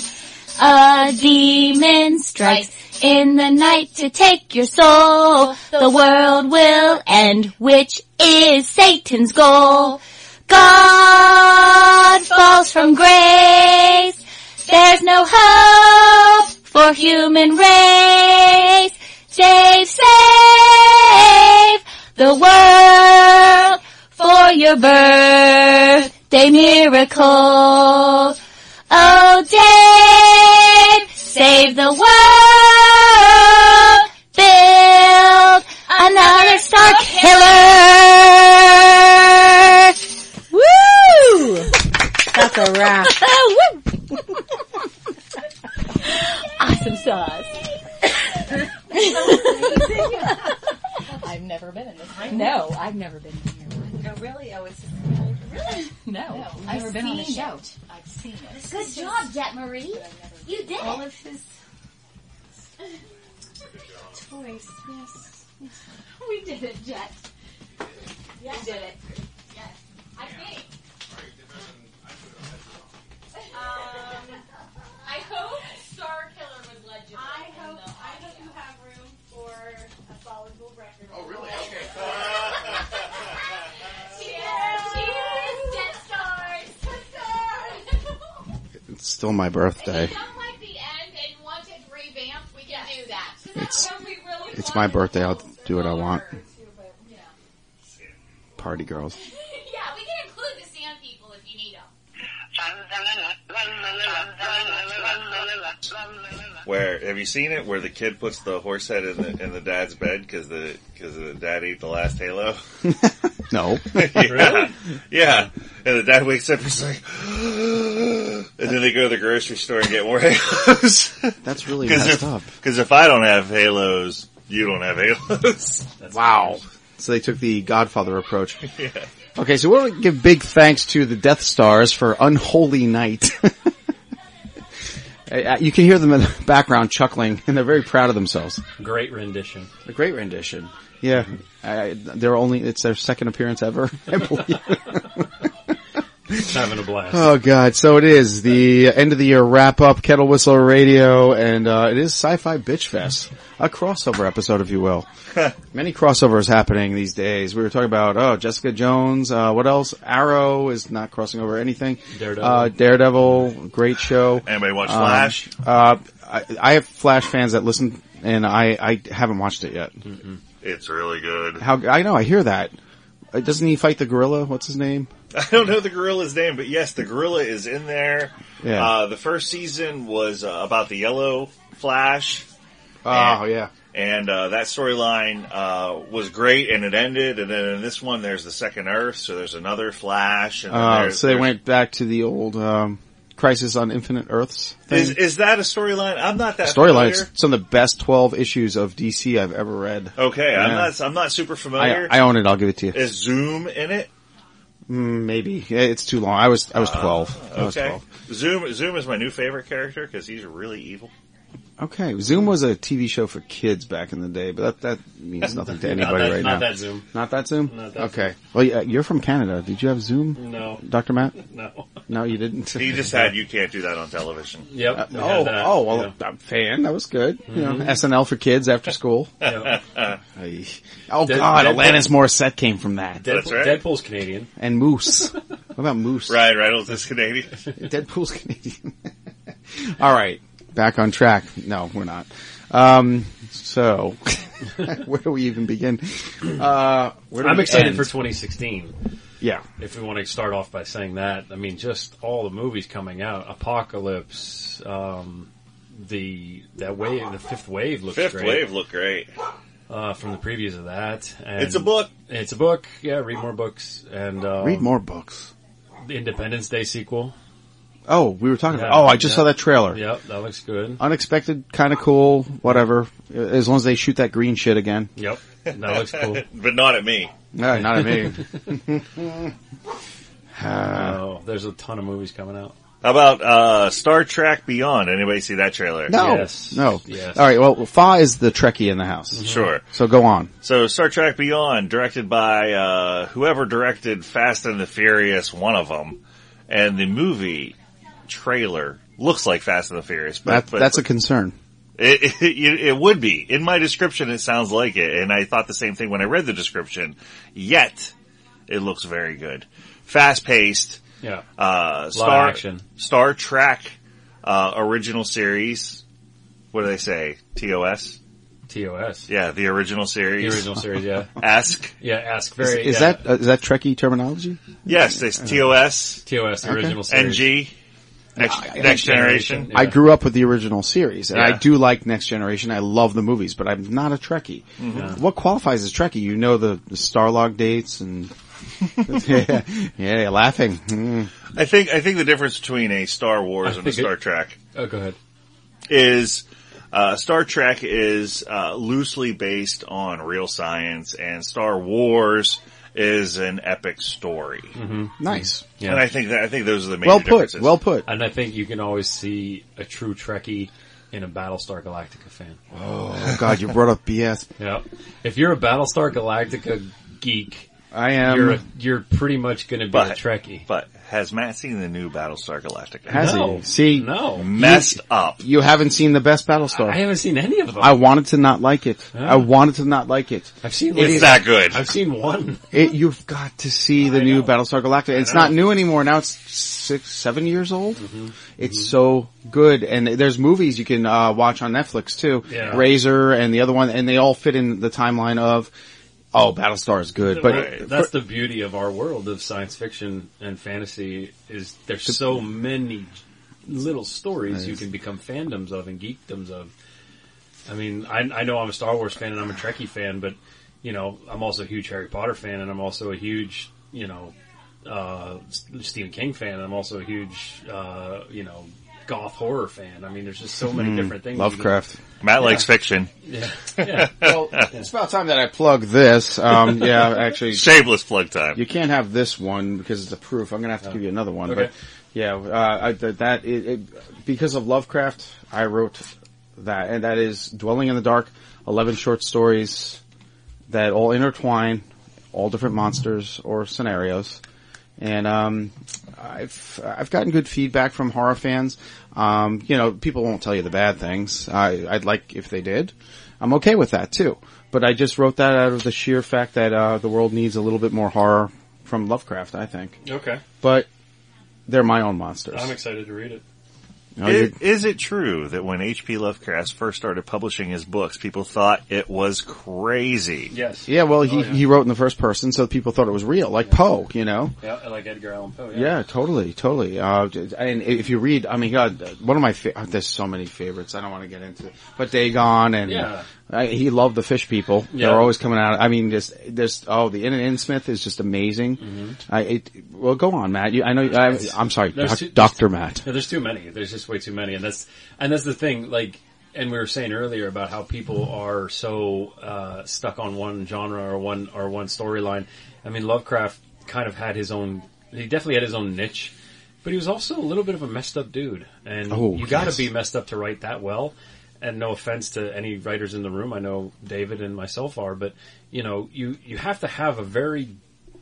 A demon strikes in the night to take your soul. The world will end, which is Satan's goal. God falls from grace. There's no hope for human race. Save, save the world for your birthday miracle. Oh, Dave, save the world. Another star killer. Woo! That's a wrap. awesome sauce. I've never been in this. No, I've never been in here. Oh, really? Oh, it's really? No, I've never I've been on a show. it. I've seen it. Good job, Jet Marie. You did All it. of his toys. Yes. We did it, Jet. Yes. We did it. Yes. I think. Um, I hope Star Killer was legible. I hope, I hope you have room for a solid gold record. Oh, really? Okay. Cheers! Jet Stars! It's still my birthday. If you don't like the end and want it revamped, we can do that. It's When we really it's my birthday. I'll do what I want. Party girls. Yeah, we can include the sand people if you need them. Where have you seen it? Where the kid puts the horse head in the in the dad's bed because the because the dad ate the last Halo. No. yeah, yeah. And the dad wakes up, and he's like, and then they go to the grocery store and get more Halos. That's really Because messed if, up. 'cause if I don't have Halos, you don't have Halos. wow. So they took the Godfather approach. Yeah. Okay, so we want to give big thanks to the Death Stars for Unholy Night. Uh, you can hear them in the background chuckling, and they're very proud of themselves. Great rendition. A great rendition. Yeah, I, they're only it's their second appearance ever. I believe. Having a blast. Oh god, so it is the end of the year wrap up, Kettle Whistle Radio, and uh, it is Sci-Fi Bitch Fest, a crossover episode, if you will. Many crossovers happening these days. We were talking about oh Jessica Jones, uh, what else? Arrow is not crossing over anything. Daredevil. uh, Daredevil, great show. Anybody watch Um, Flash? Uh, I, I have Flash fans that listen, and I I haven't watched it yet. It's really good. How I know I hear that. Uh, Doesn't he fight the gorilla? What's his name? I don't know the gorilla's name, but yes, the gorilla is in there. Yeah. Uh, the first season was uh, about the yellow Flash. Oh And- yeah. And uh, that storyline uh, was great, and it ended. And then in this one, there's the second Earth, so there's another Flash. Uh, there's, so they went back to the old um, Crisis on Infinite Earths thing. Is is that a storyline? I'm not that storyline. It's some of the best twelve issues of DC I've ever read. Okay, I'm not. I'm not super familiar. I, I own it. I'll give it to you. is Zoom in it? Mm, maybe Yeah, it's too long. I was I was twelve. I was Okay. twelve. Zoom Zoom is my new favorite character because he's really evil. Okay, Zoom was a TV show for kids back in the day, but that that means nothing to Not anybody that- right not now. Not that Zoom. Not that Zoom. Not that okay. Well, yeah, you're from Canada. Did you have Zoom? No. Doctor Matt. No. No, you didn't. He just had you can't do that on television. Yep. Uh, we oh, oh, well, yeah. I'm a fan. That was good. You know, Mhm. SNL for kids after school. Yeah. Ay. Oh Dead- God, Deadpool- Alanis Morissette came from that. Deadpool, Deadpool's Canadian. And Moose. what about Moose? Ryan Reynolds is Canadian. Deadpool's Canadian. All right, back on track. No, we're not. Um, so, where do we even begin? Uh, where do I'm we excited end? for 2016. Yeah. If we want to start off by saying that, I mean, just all the movies coming out, Apocalypse, um, the that wave, the fifth wave looks Fifth great. Wave looked great. Uh, from the previews of that. And It's a book. It's a book. Yeah, read more books and um, Read more books. The Independence Day sequel. Oh, we were talking Yeah, about. Oh, I just yeah. saw that trailer. Yep, that looks good. Unexpected, kind of cool. Whatever. As long as they shoot that green shit again. Yep, that looks cool. but not at me. No, not at me. Uh, oh, there's a ton of movies coming out. How about uh, Star Trek Beyond? Anybody see that trailer? No, no. All right. Well, Fa is the Trekkie in the house. Sure. So go on. So Star Trek Beyond, directed by uh, whoever directed Fast and the Furious, one of them, and the movie trailer looks like Fast and the Furious. But, That, but that's a concern. It, it, it would be. In my description, it sounds like it, and I thought the same thing when I read the description. Yet, it looks very good. Fast paced. Yeah. Uh, Star, action. Star Trek, uh, original series. What do they say? TOS? TOS. Yeah, the original series. The original series, yeah. Ask. Yeah, ask Is, very. is yeah. that uh, is that Trekkie terminology? Yes, it's TOS. TOS, the Okay. original series. NG. Next, next generation. I grew up with the original series, and I do like Next Generation. I love the movies, but I'm not a Trekkie. Mhm. What qualifies as Trekkie? You know the, the Starlog dates and yeah, yeah, you're laughing. Mm. I think I think the difference between a Star Wars I and a think it- Star Trek Oh, go ahead. is uh, Star Trek is uh, loosely based on real science, and Star Wars is an epic story. Mm-hmm. Nice. Yeah. And I think that I think those are the major Well put. differences. Well put. And I think you can always see a true Trekkie in a Battlestar Galactica fan. Oh God, you brought up BS. Yep. If you're a Battlestar Galactica geek, I am. you're, you're pretty much going to be a Trekkie. But has Matt seen the new Battlestar Galactica? Has No. he? See, No. Messed up. you haven't seen the best Battlestar. I haven't seen any of them. I wanted to not like it. Yeah. I wanted to not like it. I've seen It like- that good. I've seen one. It, you've got to see the I new know. Battlestar Galactica. It's not new anymore. Now it's six, seven years old. Mm-hmm. It's so good. And there's movies you can uh, watch on Netflix too. Yeah. Razor and the other one, and they all fit in the timeline of, oh, Battlestar is good. But Right. that's the beauty of our world of science fiction and fantasy is there's so many little stories you can become fandoms of and geekdoms of. I mean, I, I know I'm a Star Wars fan and I'm a Trekkie fan, but you know, I'm also a huge Harry Potter fan and I'm also a huge, you know, uh, Stephen King fan. And I'm also a huge, uh, you know, goth horror fan. I mean, there's just so many Mm, different things. Lovecraft. Matt Yeah. likes fiction. Yeah. Yeah. well, it's about time that I plug this. Um, yeah, actually, Shameless plug time. You can't have this one because it's a proof. I'm gonna have to give you another one. Okay. But yeah, uh, I, that, that it, it, because of Lovecraft, I wrote that, and that is Dwelling in the Dark. Eleven short stories that all intertwine, all different monsters or scenarios. And um, I've I've gotten good feedback from horror fans. Um, you know, people won't tell you the bad things. I, I'd like if they did. I'm okay with that too. But I just wrote that out of the sheer fact that uh, the world needs a little bit more horror from Lovecraft. I think. Okay. But they're my own monsters. I'm excited to read it. No, Is, is it true that when H.P. Lovecraft first started publishing his books, people thought it was crazy? Yes. yeah, well, he, Oh, yeah. he wrote in the first person, so people thought it was real, like Poe, you know. Yeah, like Edgar Allan Poe. Yeah, totally, totally. Uh, and if you read, I mean, God, one of my fa- there's so many favorites. I don't want to get into, it. but Dagon and Yeah. I, he loved the fish people. Yeah. They're always coming out. I mean, just there's oh, the In and In Smith is just amazing. Mm-hmm. I it, well, go on, Matt. You, I know. I, I'm sorry, doc, too- Doctor Matt. Yeah, there's too many. There's just way too many, and that's and that's the thing. Like, and we were saying earlier about how people are so uh, stuck on one genre or one or one storyline. I mean, Lovecraft kind of had his own. He definitely had his own niche, but he was also a little bit of a messed up dude, and Oh, you got to yes. be messed up to write that well. And no offense to any writers in the room, I know David and myself are, but you know, you you have to have a very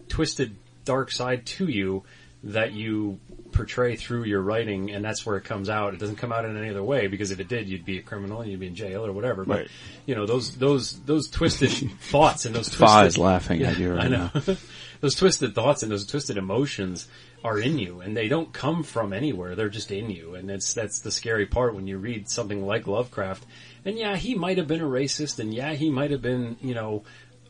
twisted dark side to you that you portray through your writing, and that's where it comes out. It doesn't come out in any other way because if it did, you'd be a criminal and you'd be in jail or whatever. But Right. you know those those those twisted thoughts and those Fa twisted is laughing at you right I know. now. those twisted thoughts and those twisted emotions are in you, and they don't come from anywhere. They're just in you, and that's that's the scary part when you read something like Lovecraft. And yeah, he might have been a racist, and yeah, he might have been you know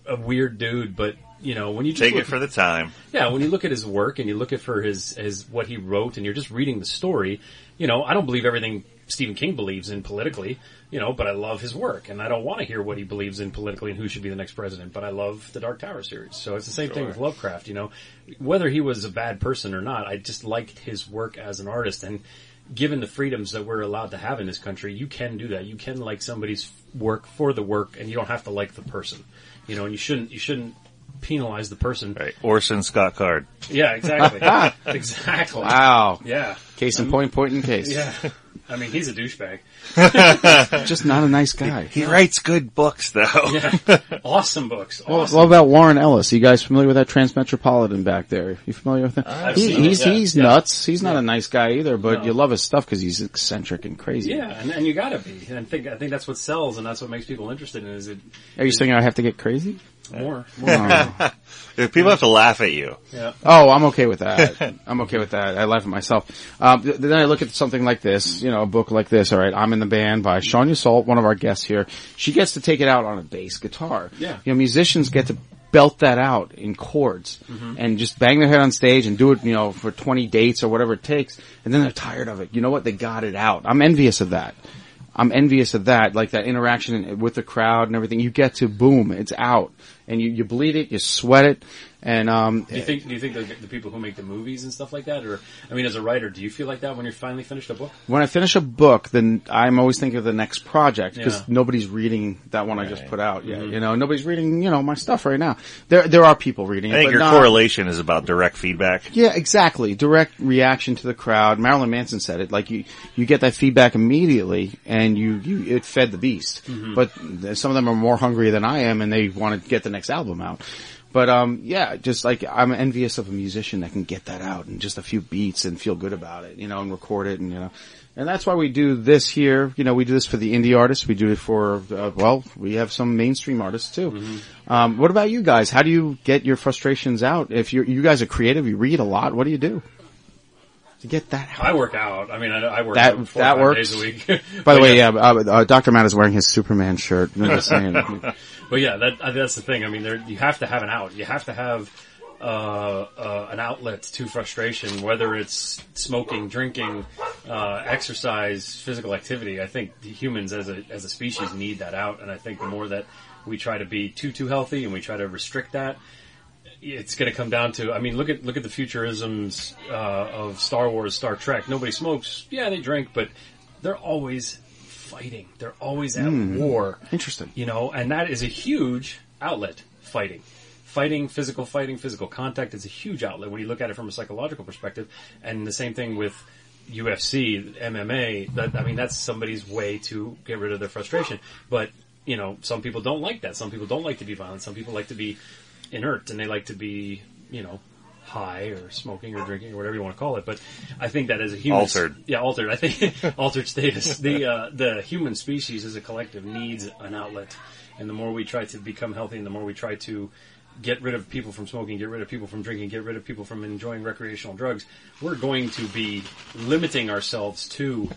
a weird dude, but you know when you just Take look- it for the time. yeah, when you look at his work and you look at for his his what he wrote, and you're just reading the story, you know, I don't believe everything Stephen King believes in politically, you know, but I love his work, and I don't want to hear what he believes in politically and who should be the next president. But I love the Dark Tower series, so it's the same thing with Lovecraft. You know, whether he was a bad person or not, I just liked his work as an artist, and given the freedoms that we're allowed to have in this country, you can do that. You can like somebody's work for the work, and you don't have to like the person. You know, and you shouldn't you shouldn't penalize the person. Right. Orson Scott Card. Yeah, exactly. exactly. Wow. Yeah. Case in point, point in case. Yeah. I mean, he's a douchebag. Just not a nice guy. He writes good books, though. Yeah. Awesome books. Well, Awesome. what about Warren Ellis? You guys familiar with that Transmetropolitan back there? You familiar with him? I've He, seen it, he's yeah. he's Yeah. nuts. He's not a nice guy either, but No. you love his stuff because he's eccentric and crazy. yeah, and, and you gotta be. And I think I think that's what sells, and that's what makes people interested in. it, Is it Are you saying I have to get crazy? more? Oh. People have to laugh at you. Yeah. Oh, I'm okay with that. I'm okay with that. I laugh at myself. Um, th- then I look at something like this, you know, a book like this. All right, I'm in the band by Sean Yseult, one of our guests here. She gets to take it out on a bass guitar. Yeah. You know, musicians get to belt that out in chords Mhm. and just bang their head on stage and do it, you know, for 20 dates or whatever it takes. And then they're tired of it. You know what? They got it out. I'm envious of that. I'm envious of that, like that interaction with the crowd and everything. You get to boom, it's out, and you you bleed it, you sweat it, and um. Do you think? Do you think the, the people who make the movies and stuff like that, or I mean, as a writer, do you feel like that when you're finally finished a book? when I finish a book, then I'm always thinking of the next project because Yeah. nobody's reading that one I just put out yet. Mhm. You know, nobody's reading, you know, my stuff right now. There, there are people reading I it, think but your not- correlation is about direct feedback. Yeah, exactly. Direct reaction to the crowd. Marilyn Manson said it. Like you, you get that feedback immediately, and you, you it fed the beast. Mhm. But some of them are more hungry than I am, and they want to get the next album out. But um, yeah, just like I'm envious of a musician that can get that out in just a few beats and feel good about it, you know, and record it, and you know. And that's why we do this here. You know, we do this for the indie artists. We do it for, uh, well, we have some mainstream artists too. Um, what about you guys? How do you get your frustrations out? If you you guys are creative, you read a lot. What do you do to get that out? I work out. I mean, I, I work That out four that works. days a week. By the way, yeah, uh, uh, Doctor Matt is wearing his Superman shirt. I'm just saying. but yeah, that uh, that's the thing. I mean, there you have to have an out. You have to have uh, uh, an outlet to frustration, whether it's smoking, drinking, uh, exercise, physical activity. I think humans as a as a species need that out, and I think the more that we try to be too too healthy and we try to restrict that, it's going to come down to. I mean, look at look at the futurisms uh, of Star Wars, Star Trek. Nobody smokes. Yeah, they drink, but they're always fighting. They're always at Hmm. war. Interesting. You know, and that is a huge outlet. Fighting, fighting, physical fighting, physical contact is a huge outlet when you look at it from a psychological perspective. And the same thing with UFC, MMA. That I mean, that's somebody's way to get rid of their frustration. But you know, some people don't like that. Some people don't like to be violent. Some people like to be inert and they like to be, you know, high or smoking or drinking or whatever you want to call it. But I think that as a human, Altered. yeah, altered. I think altered status. The uh, the human species as a collective needs an outlet, and the more we try to become healthy, and the more we try to get rid of people from smoking, get rid of people from drinking, get rid of people from enjoying recreational drugs, we're going to be limiting ourselves to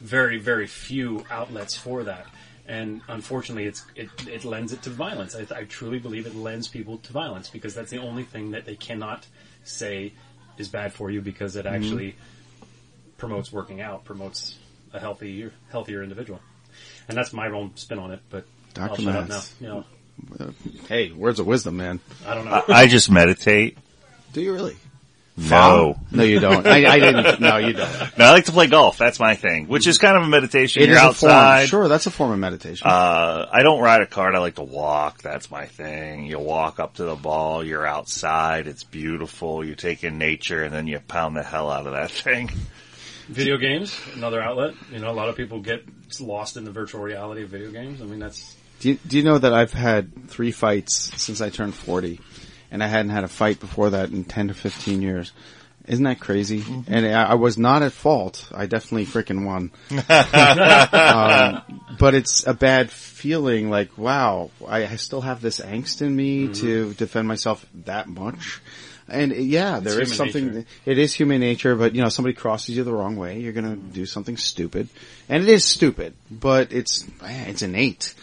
very very few outlets for that. And unfortunately, it's it, it lends it to violence. I, I truly believe it lends people to violence because that's the only thing that they cannot say is bad for you because it Mhm. actually promotes working out, promotes a healthy, healthier individual. And that's my own spin on it. But I'll Dr. shut up now. You know, Uh, hey, words of wisdom, man. I don't know. I, I just meditate. Do you really? No. No, you don't. I, I didn't. No, you don't. No, I like to play golf. That's my thing, which is kind of a meditation. It You're is a form. Sure, that's a form of meditation. Uh, I don't ride a cart. I like to walk. That's my thing. You walk up to the ball. You're outside. It's beautiful. You take in nature and then you pound the hell out of that thing. video games, another outlet. You know, a lot of people get lost in the virtual reality of video games. I mean, that's Do you, do you know that I've had three fights since I turned 40? And I hadn't had a fight before that in 10 to 15 years. Isn't that crazy? And I, I was not at fault. I definitely freaking won. um, but it's a bad feeling like, wow, I, I still have this angst in me to defend myself that much. And uh, yeah, there is human something, nature. it is human nature, but you know, somebody crosses you the wrong way, you're gonna do something stupid. And it is stupid, but it's, man, it's innate.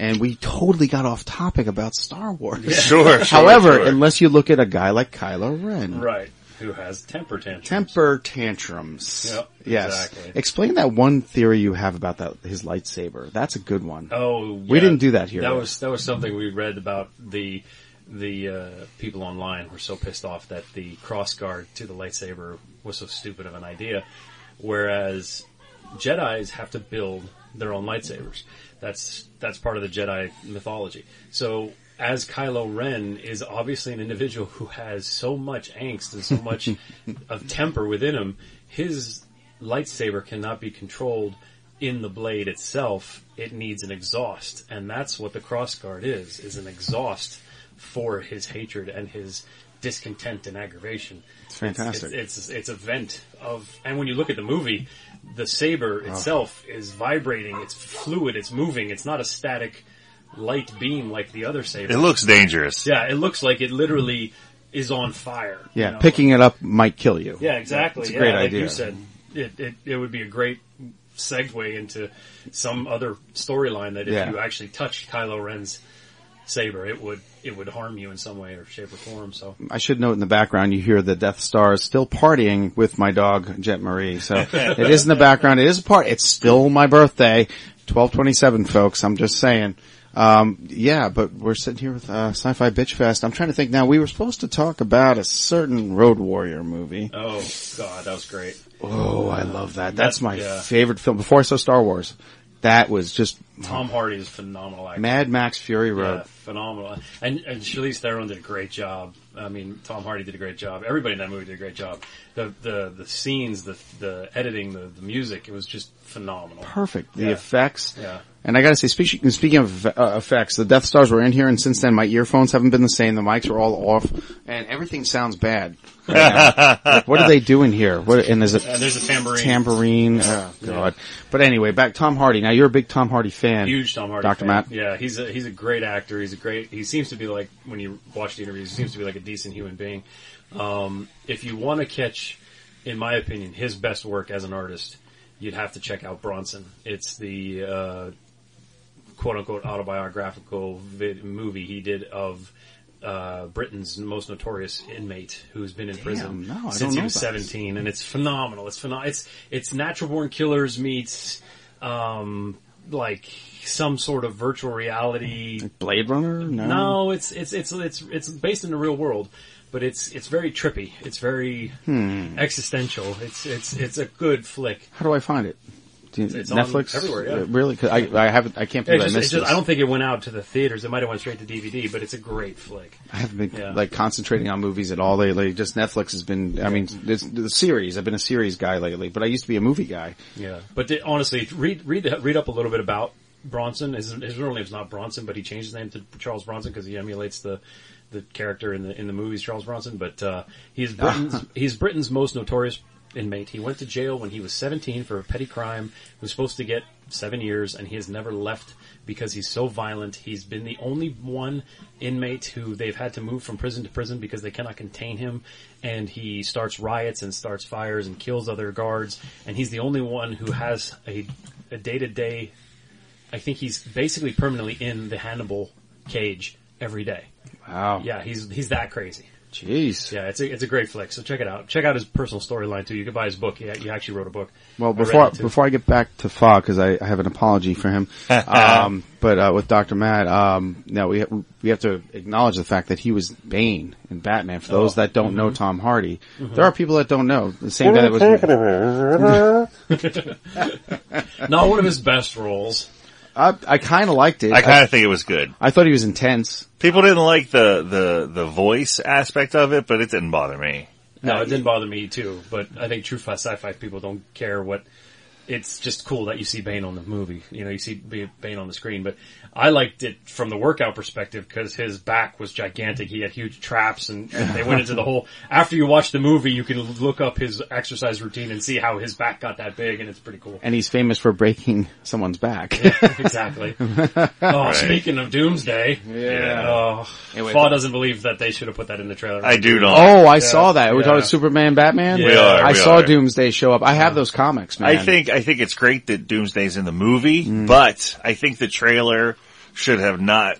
And we totally got off topic about Star Wars. Yeah. Sure, sure, However, sure. unless you look at a guy like Kylo Ren. Right. Who has temper tantrums. Temper tantrums. Yep, Yes. exactly. Explain that one theory you have about that his lightsaber. That's a good one. Oh, we yeah. didn't do that here. That was that was something we read about the the uh, people online were so pissed off that the cross guard to the lightsaber was so stupid of an idea, whereas Jedi's have to build their own lightsabers. That's that's part of the Jedi mythology. So as Kylo Ren is obviously an individual who has so much angst and so much of temper within him, his lightsaber cannot be controlled in the blade itself. It needs an exhaust, and that's what the crossguard is: is an exhaust for his hatred and his discontent and aggravation. It's fantastic. It's, it's, it's a vent of, and when you look at the movie, the saber Oh. itself is vibrating. It's fluid. It's moving. It's not a static light beam like the other saber. It looks dangerous. Yeah, it looks like it literally is on fire. yeah, you know? picking it up might kill you. Yeah, exactly. It's a yeah, great like idea. you said, it, it it would be a great segue into some other storyline that if Yeah. you actually touched Kylo Ren's saber, it would it would harm you in some way or shape or form. So I should note in the background you hear the Death Star is still partying with my dog Jet Marie. So it is in the background. It is a part. It's still my birthday, twelve twenty seven, folks. I'm just saying. Um, yeah, but we're sitting here with uh, Sci-Fi Bitch Fest. I'm trying to think now. We were supposed to talk about a certain Road Warrior movie. Oh God, that was great. Oh, I love that. That's my yeah. favorite film. Before I saw Star Wars, that was just Tom Hardy is phenomenal. Actor. Mad Max Fury Road. Yeah, phenomenal. And, and Charlize Theron did a great job. I mean, Tom Hardy did a great job. Everybody in that movie did a great job. The the the scenes, the the editing, the the music, it was just phenomenal. perfect. The Yeah. effects. Yeah. And I gotta say, speaking, speaking of uh, effects, the Death Stars were in here, and since then my earphones haven't been the same. The mics are all off, and everything sounds bad. right. Like, what are they doing here? What, and there's a, Uh, there's a tambourine. tambourine. Oh god. But anyway, back Tom Hardy. Now you're a big Tom Hardy fan. Huge Tom Hardy. Dr. Matt. Yeah, he's a, he's a great actor. He's a great. He seems to be like when you watch the interviews, he seems to be like a decent human being. Um, if you want to catch, in my opinion, his best work as an artist, you'd have to check out Bronson. It's the uh, quote unquote autobiographical vid- movie he did of. Uh, Britain's most notorious inmate who's been in prison no, since he was about this. 17 and it's phenomenal. It's phenomenal. It's, it's natural born killers meets, um, like some sort of virtual reality. Blade Runner? No. No, it's, it's, it's, it's, it's based in the real world, but it's, it's very trippy. It's very Hmm. existential. It's, it's, it's a good flick. How do I find it? It's on Netflix everywhere, yeah. Uh, Really? 'Cause I I haven't. I can't believe just, I missed just, this. I don't think it went out to the theaters. It might have went straight to DVD, but it's a great flick. I haven't been Yeah. like concentrating on movies at all lately. Just Netflix has been. I mean, the series. I've been a series guy lately, but I used to be a movie guy. Yeah, but the, honestly, read read read up a little bit about Bronson. His, his real name's not Bronson, but he changed his name to Charles Bronson because he emulates the the character in the in the movies Charles Bronson. But uh, he's Britain's he's Britain's most notorious inmate. He went to jail when he was 17 for a petty crime. He was supposed to get seven years, and he has never left because he's so violent. He's been the only one inmate who they've had to move from prison to prison because they cannot contain him. And he starts riots and starts fires and kills other guards. And he's the only one who has a a day to day. I think he's basically permanently in the Hannibal cage every day. Wow. Yeah, he's he's that crazy. Jeez. Yeah, it's a it's a great flick. So check it out. Check out his personal storyline too. You can buy his book. He, he actually wrote a book. Well, before it, too. before I get back to Fogg, because I, I have an apology for him, um, but uh, with Doctor Matt, um, now we ha- we have to acknowledge the fact that he was Bane in Batman. For those Oh, that don't know mhm. Tom Hardy, Mhm. there are people that don't know the same guy that was. Not one of his best roles. I, I kind of liked it. I kind of think it was good. I thought he was intense. People didn't like the, the, the voice aspect of it, but it didn't bother me. No, it didn't bother me too. But I think true sci-fi people don't care what it's just cool that you see Bane on the movie. You know, you see Bane on the screen. But I liked it from the workout perspective because his back was gigantic. He had huge traps, and, and they went into the whole. After you watch the movie, you can look up his exercise routine and see how his back got that big, and it's pretty cool. And he's famous for breaking someone's back. exactly. Oh, speaking of Doomsday, Yeah. Oh, Anyway, Faw doesn't believe that they should have put that in the trailer. I do not. Oh, I Yeah. saw that. We're Yeah. talking Superman, Batman. We are, I we saw are. Doomsday show up. I have those comics, man. I think I think it's great that Doomsday's in the movie, Mm. but I think the trailer should have not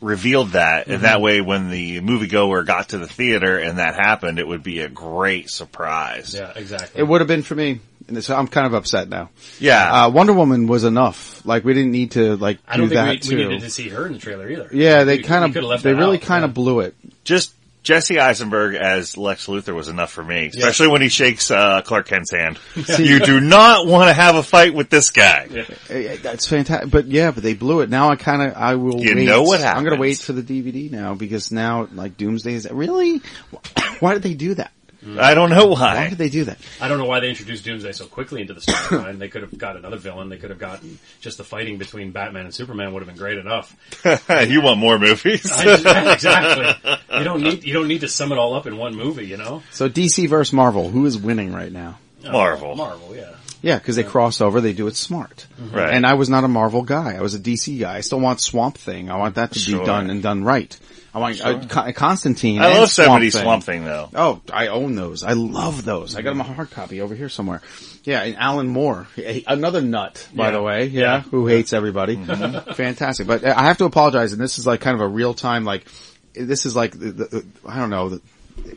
revealed that, and Mhm. that way when the moviegoer got to the theater and that happened, it would be a great surprise. Yeah, exactly. it would have been for me. And so I'm kind of upset now. Yeah. Uh, Wonder Woman was enough. Like we didn't need to like I do don't that we, too. we needed to see her in the trailer either. yeah, they We- kind we of left they that really out. kind of blew it. Just Jesse Eisenberg as Lex Luthor was enough for me, especially when he shakes uh, Clark Kent's hand. you do not want to have a fight with this guy. Uh, That's fantastic. But yeah, but they blew it. Now I kind of I will. You wait. know what I'm going to wait for the DVD now because now like Doomsday is really. Why did they do that? Mm. I don't know why. Why did they do that? I don't know why they introduced Doomsday so quickly into the storyline. they could have got another villain. They could have gotten just the fighting between Batman and Superman would have been great enough. you want more movies? I- exactly. You don't need you don't need to sum it all up in one movie. You know. So DC versus Marvel, who is winning right now? Uh, Marvel. Marvel. Yeah. Yeah, because they cross over, they do it smart. Mm-hmm. Right. And I was not a Marvel guy. I was a DC guy. I still want Swamp Thing. I want that to Sure. be done and done right. I want uh, Constantine. I love Swamp 70s Swamp Thing though. Oh, I own those. I love those. I got them a hard copy over here somewhere. Yeah, and Alan Moore, another nut, by Yeah. the way. Yeah, Yeah. who hates everybody. Fantastic. But I have to apologize, and this is like kind of a real time, like this is like the, the, I don't know, the,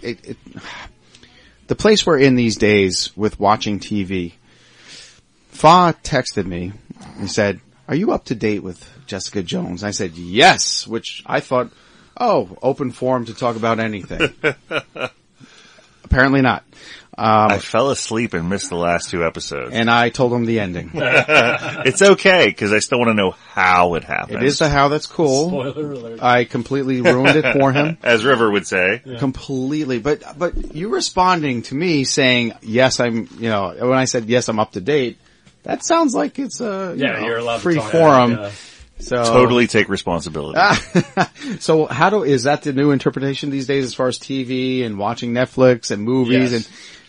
it, it, the place we're in these days with watching TV. Fa texted me and said, "Are you up to date with Jessica Jones?" I said, "Yes," which I thought, "Oh, open forum to talk about anything." Apparently not. Um, I fell asleep and missed the last two episodes. and I told him the ending. it's okay because I still want to know how it happened. It is the how that's cool. Spoiler alert. I completely ruined it for him. as River would say. Completely. But, but you responding to me saying, yes, I'm, you know, when I said, yes, I'm up to date, that sounds like it's a, you Yeah, know, you're allowed to free talk forum. about it, So Totally take responsibility. Ah, so how do, is that the new interpretation these days as far as TV and watching Netflix and movies Yes. and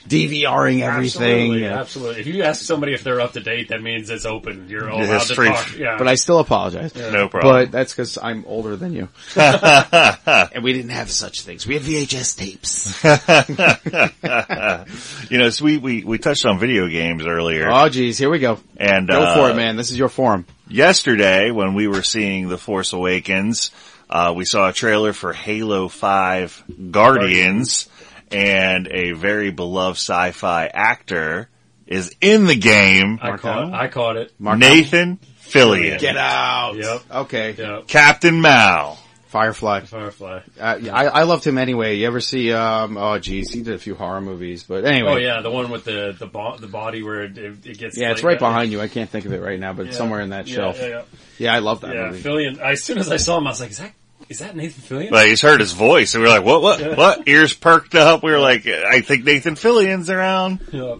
DVRing everything? Absolutely, Yeah. absolutely. If you ask somebody if they're up to date, that means it's open. You're Yeah, allowed it's to free. talk. Yeah. But I still apologize. Yeah. No problem. But that's because I'm older than you. and we didn't have such things. We had VHS tapes. you know, so we, we, we touched on video games earlier. Oh geez, here we go. And, Go uh, for it, man. This is your forum. Yesterday, when we were seeing The Force Awakens, uh, we saw a trailer for Halo 5 Guardians, and a very beloved sci-fi actor is in the game. I caught, I caught it. Nathan Fillion. Get out. Yep. Okay. Yep. Captain Mal. Firefly. Firefly. Uh, yeah, I, I loved him anyway. You ever see? Um, oh, geez, he did a few horror movies, but anyway. Oh yeah, the one with the the, bo- the body where it, it, it gets. Yeah, it's right that. behind you. I can't think of it right now, but Yeah. somewhere in that Yeah, shelf. yeah, yeah. Yeah, I love that Yeah, movie. Fillion. As soon as I saw him, I was like, "Is that is that Nathan Fillion?" Like, he's heard his voice, and we are like, what, what, Yeah. what? Ears perked up. We were like, I think Nathan Fillion's around. Yeah.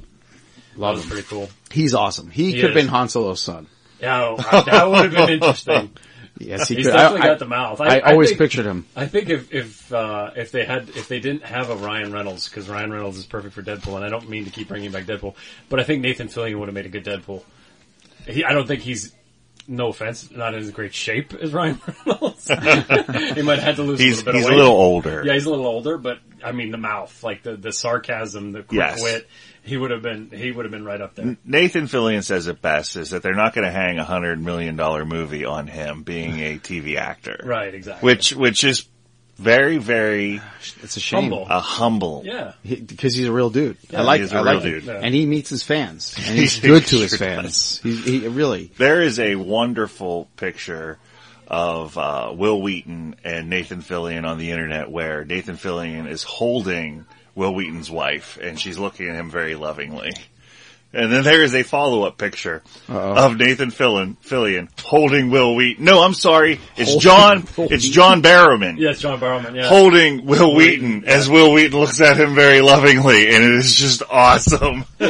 Love was him. pretty cool. He's awesome. He, He could have is. been Han Solo's son. Yeah, oh, that would have been interesting. Yes, he He's could. definitely I- got the mouth. I always think- pictured him. I think if if uh, if they had if they didn't have a Ryan Reynolds because Ryan Reynolds is perfect for Deadpool, and I don't mean to keep bringing back Deadpool, but I think Nathan Fillion would have made a good Deadpool. He, I don't think he's. No offense, not in as great shape as Ryan Reynolds. he might have had to lose He's- a little bit he's of a little older. Yeah, he's a little older, but I mean the mouth, like the the sarcasm, the quick Yes. wit. He would have been he would have been right up there. Nathan Fillion says it best is that they're not going to hang a hundred million dollar movie on him being a TV actor. Right, exactly. Which, which is very, very, it's a shame. Humble. a humble. Yeah. because he's a real dude. Yeah, I like. he's a I real like dude. it. And he meets his fans, and he's He good to his fans. He, he really. There is a wonderful picture of uh, Wil Wheaton and Nathan Fillion on the internet where Nathan Fillion is holding Wil Wheaton's wife and she's looking at him very lovingly. And then there is a follow-up picture of Nathan Fillion, Fillion holding Wil Wheaton. No, I'm sorry. It's Holding John, Will it's John Barrowman Yes, John Barrowman. Yeah. holding Wil Wheaton as Wil Wheaton looks at him very lovingly and it is just awesome.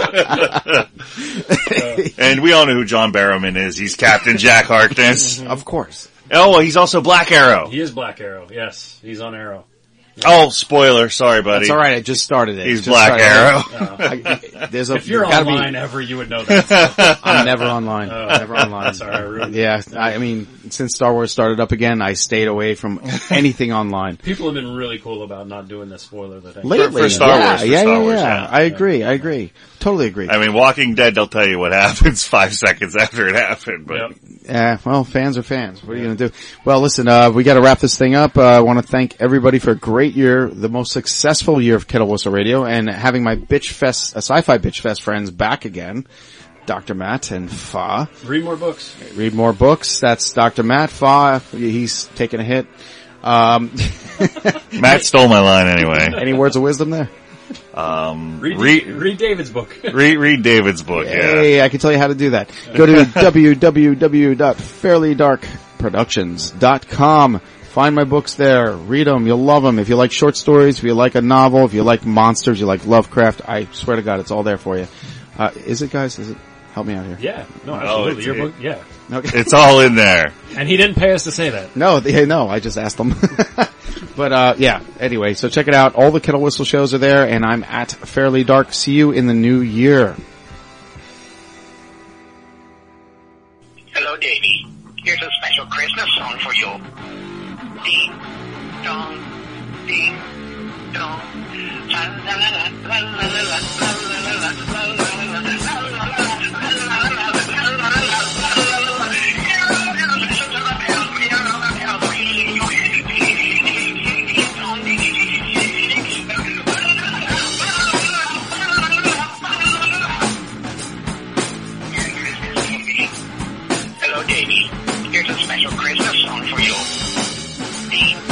and we all know who John Barrowman is. He's Captain Jack Harkness. of course. Oh, well, he's also Black Arrow. He is Black Arrow. Yes, he's on Arrow. Oh, spoiler. Sorry, buddy. That's all right. I just started it. He's Just Black started. Arrow. I- there's a, If you're gotta be- online ever, you would know that. I'm never online. Oh. never online. Sorry, I ruined yeah, I, I mean, since Star Wars started up again, I stayed away from anything online. People have been really cool about not doing the spoiler that Lately, for Star yeah, Wars, for yeah, Star yeah, Wars, yeah. yeah. I agree. I agree. Totally agree. I mean, Walking Dead, they'll tell you what happens five seconds after it happened, but Yeah, well, fans are fans. What are you going to do? Well, listen, uh, we got to wrap this thing up. Uh, I want to thank everybody for a great year, the most successful year of Kettle Whistle Radio, and having my Bitch Fest, uh, Sci-Fi Bitch Fest friends back again. Dr. Matt and Fa. Read more books. Read more books. That's Dr. Matt Fa. He's taking a hit. Um, Matt stole my line anyway. Any words of wisdom there? Um, Read, read, read David's book. read, read David's book, yeah. Hey, I can tell you how to do that. Go to www.fairlydarkproductions.com. Find my books there. Read them. You'll love them. If you like short stories, if you like a novel, if you like monsters, you like Lovecraft, I swear to God, it's all there for you. Uh, is it guys? Is it? Help me out here. Yeah, no, Oh, absolutely. it's- Your book, yeah. Okay. It's all in there. And he didn't pay us to say that. No, they, no, I just asked them. but, uh, yeah, anyway, so check it out. All the Kettle Whistle shows are there and I'm at Fairly Dark. See you in the new year. Hello, Davy. Here's a special Christmas song for you. Ding, dong, ding, dong. La la la la la la la la la la la la la. Hello, Davy. Here's a special Christmas song for you. Bye.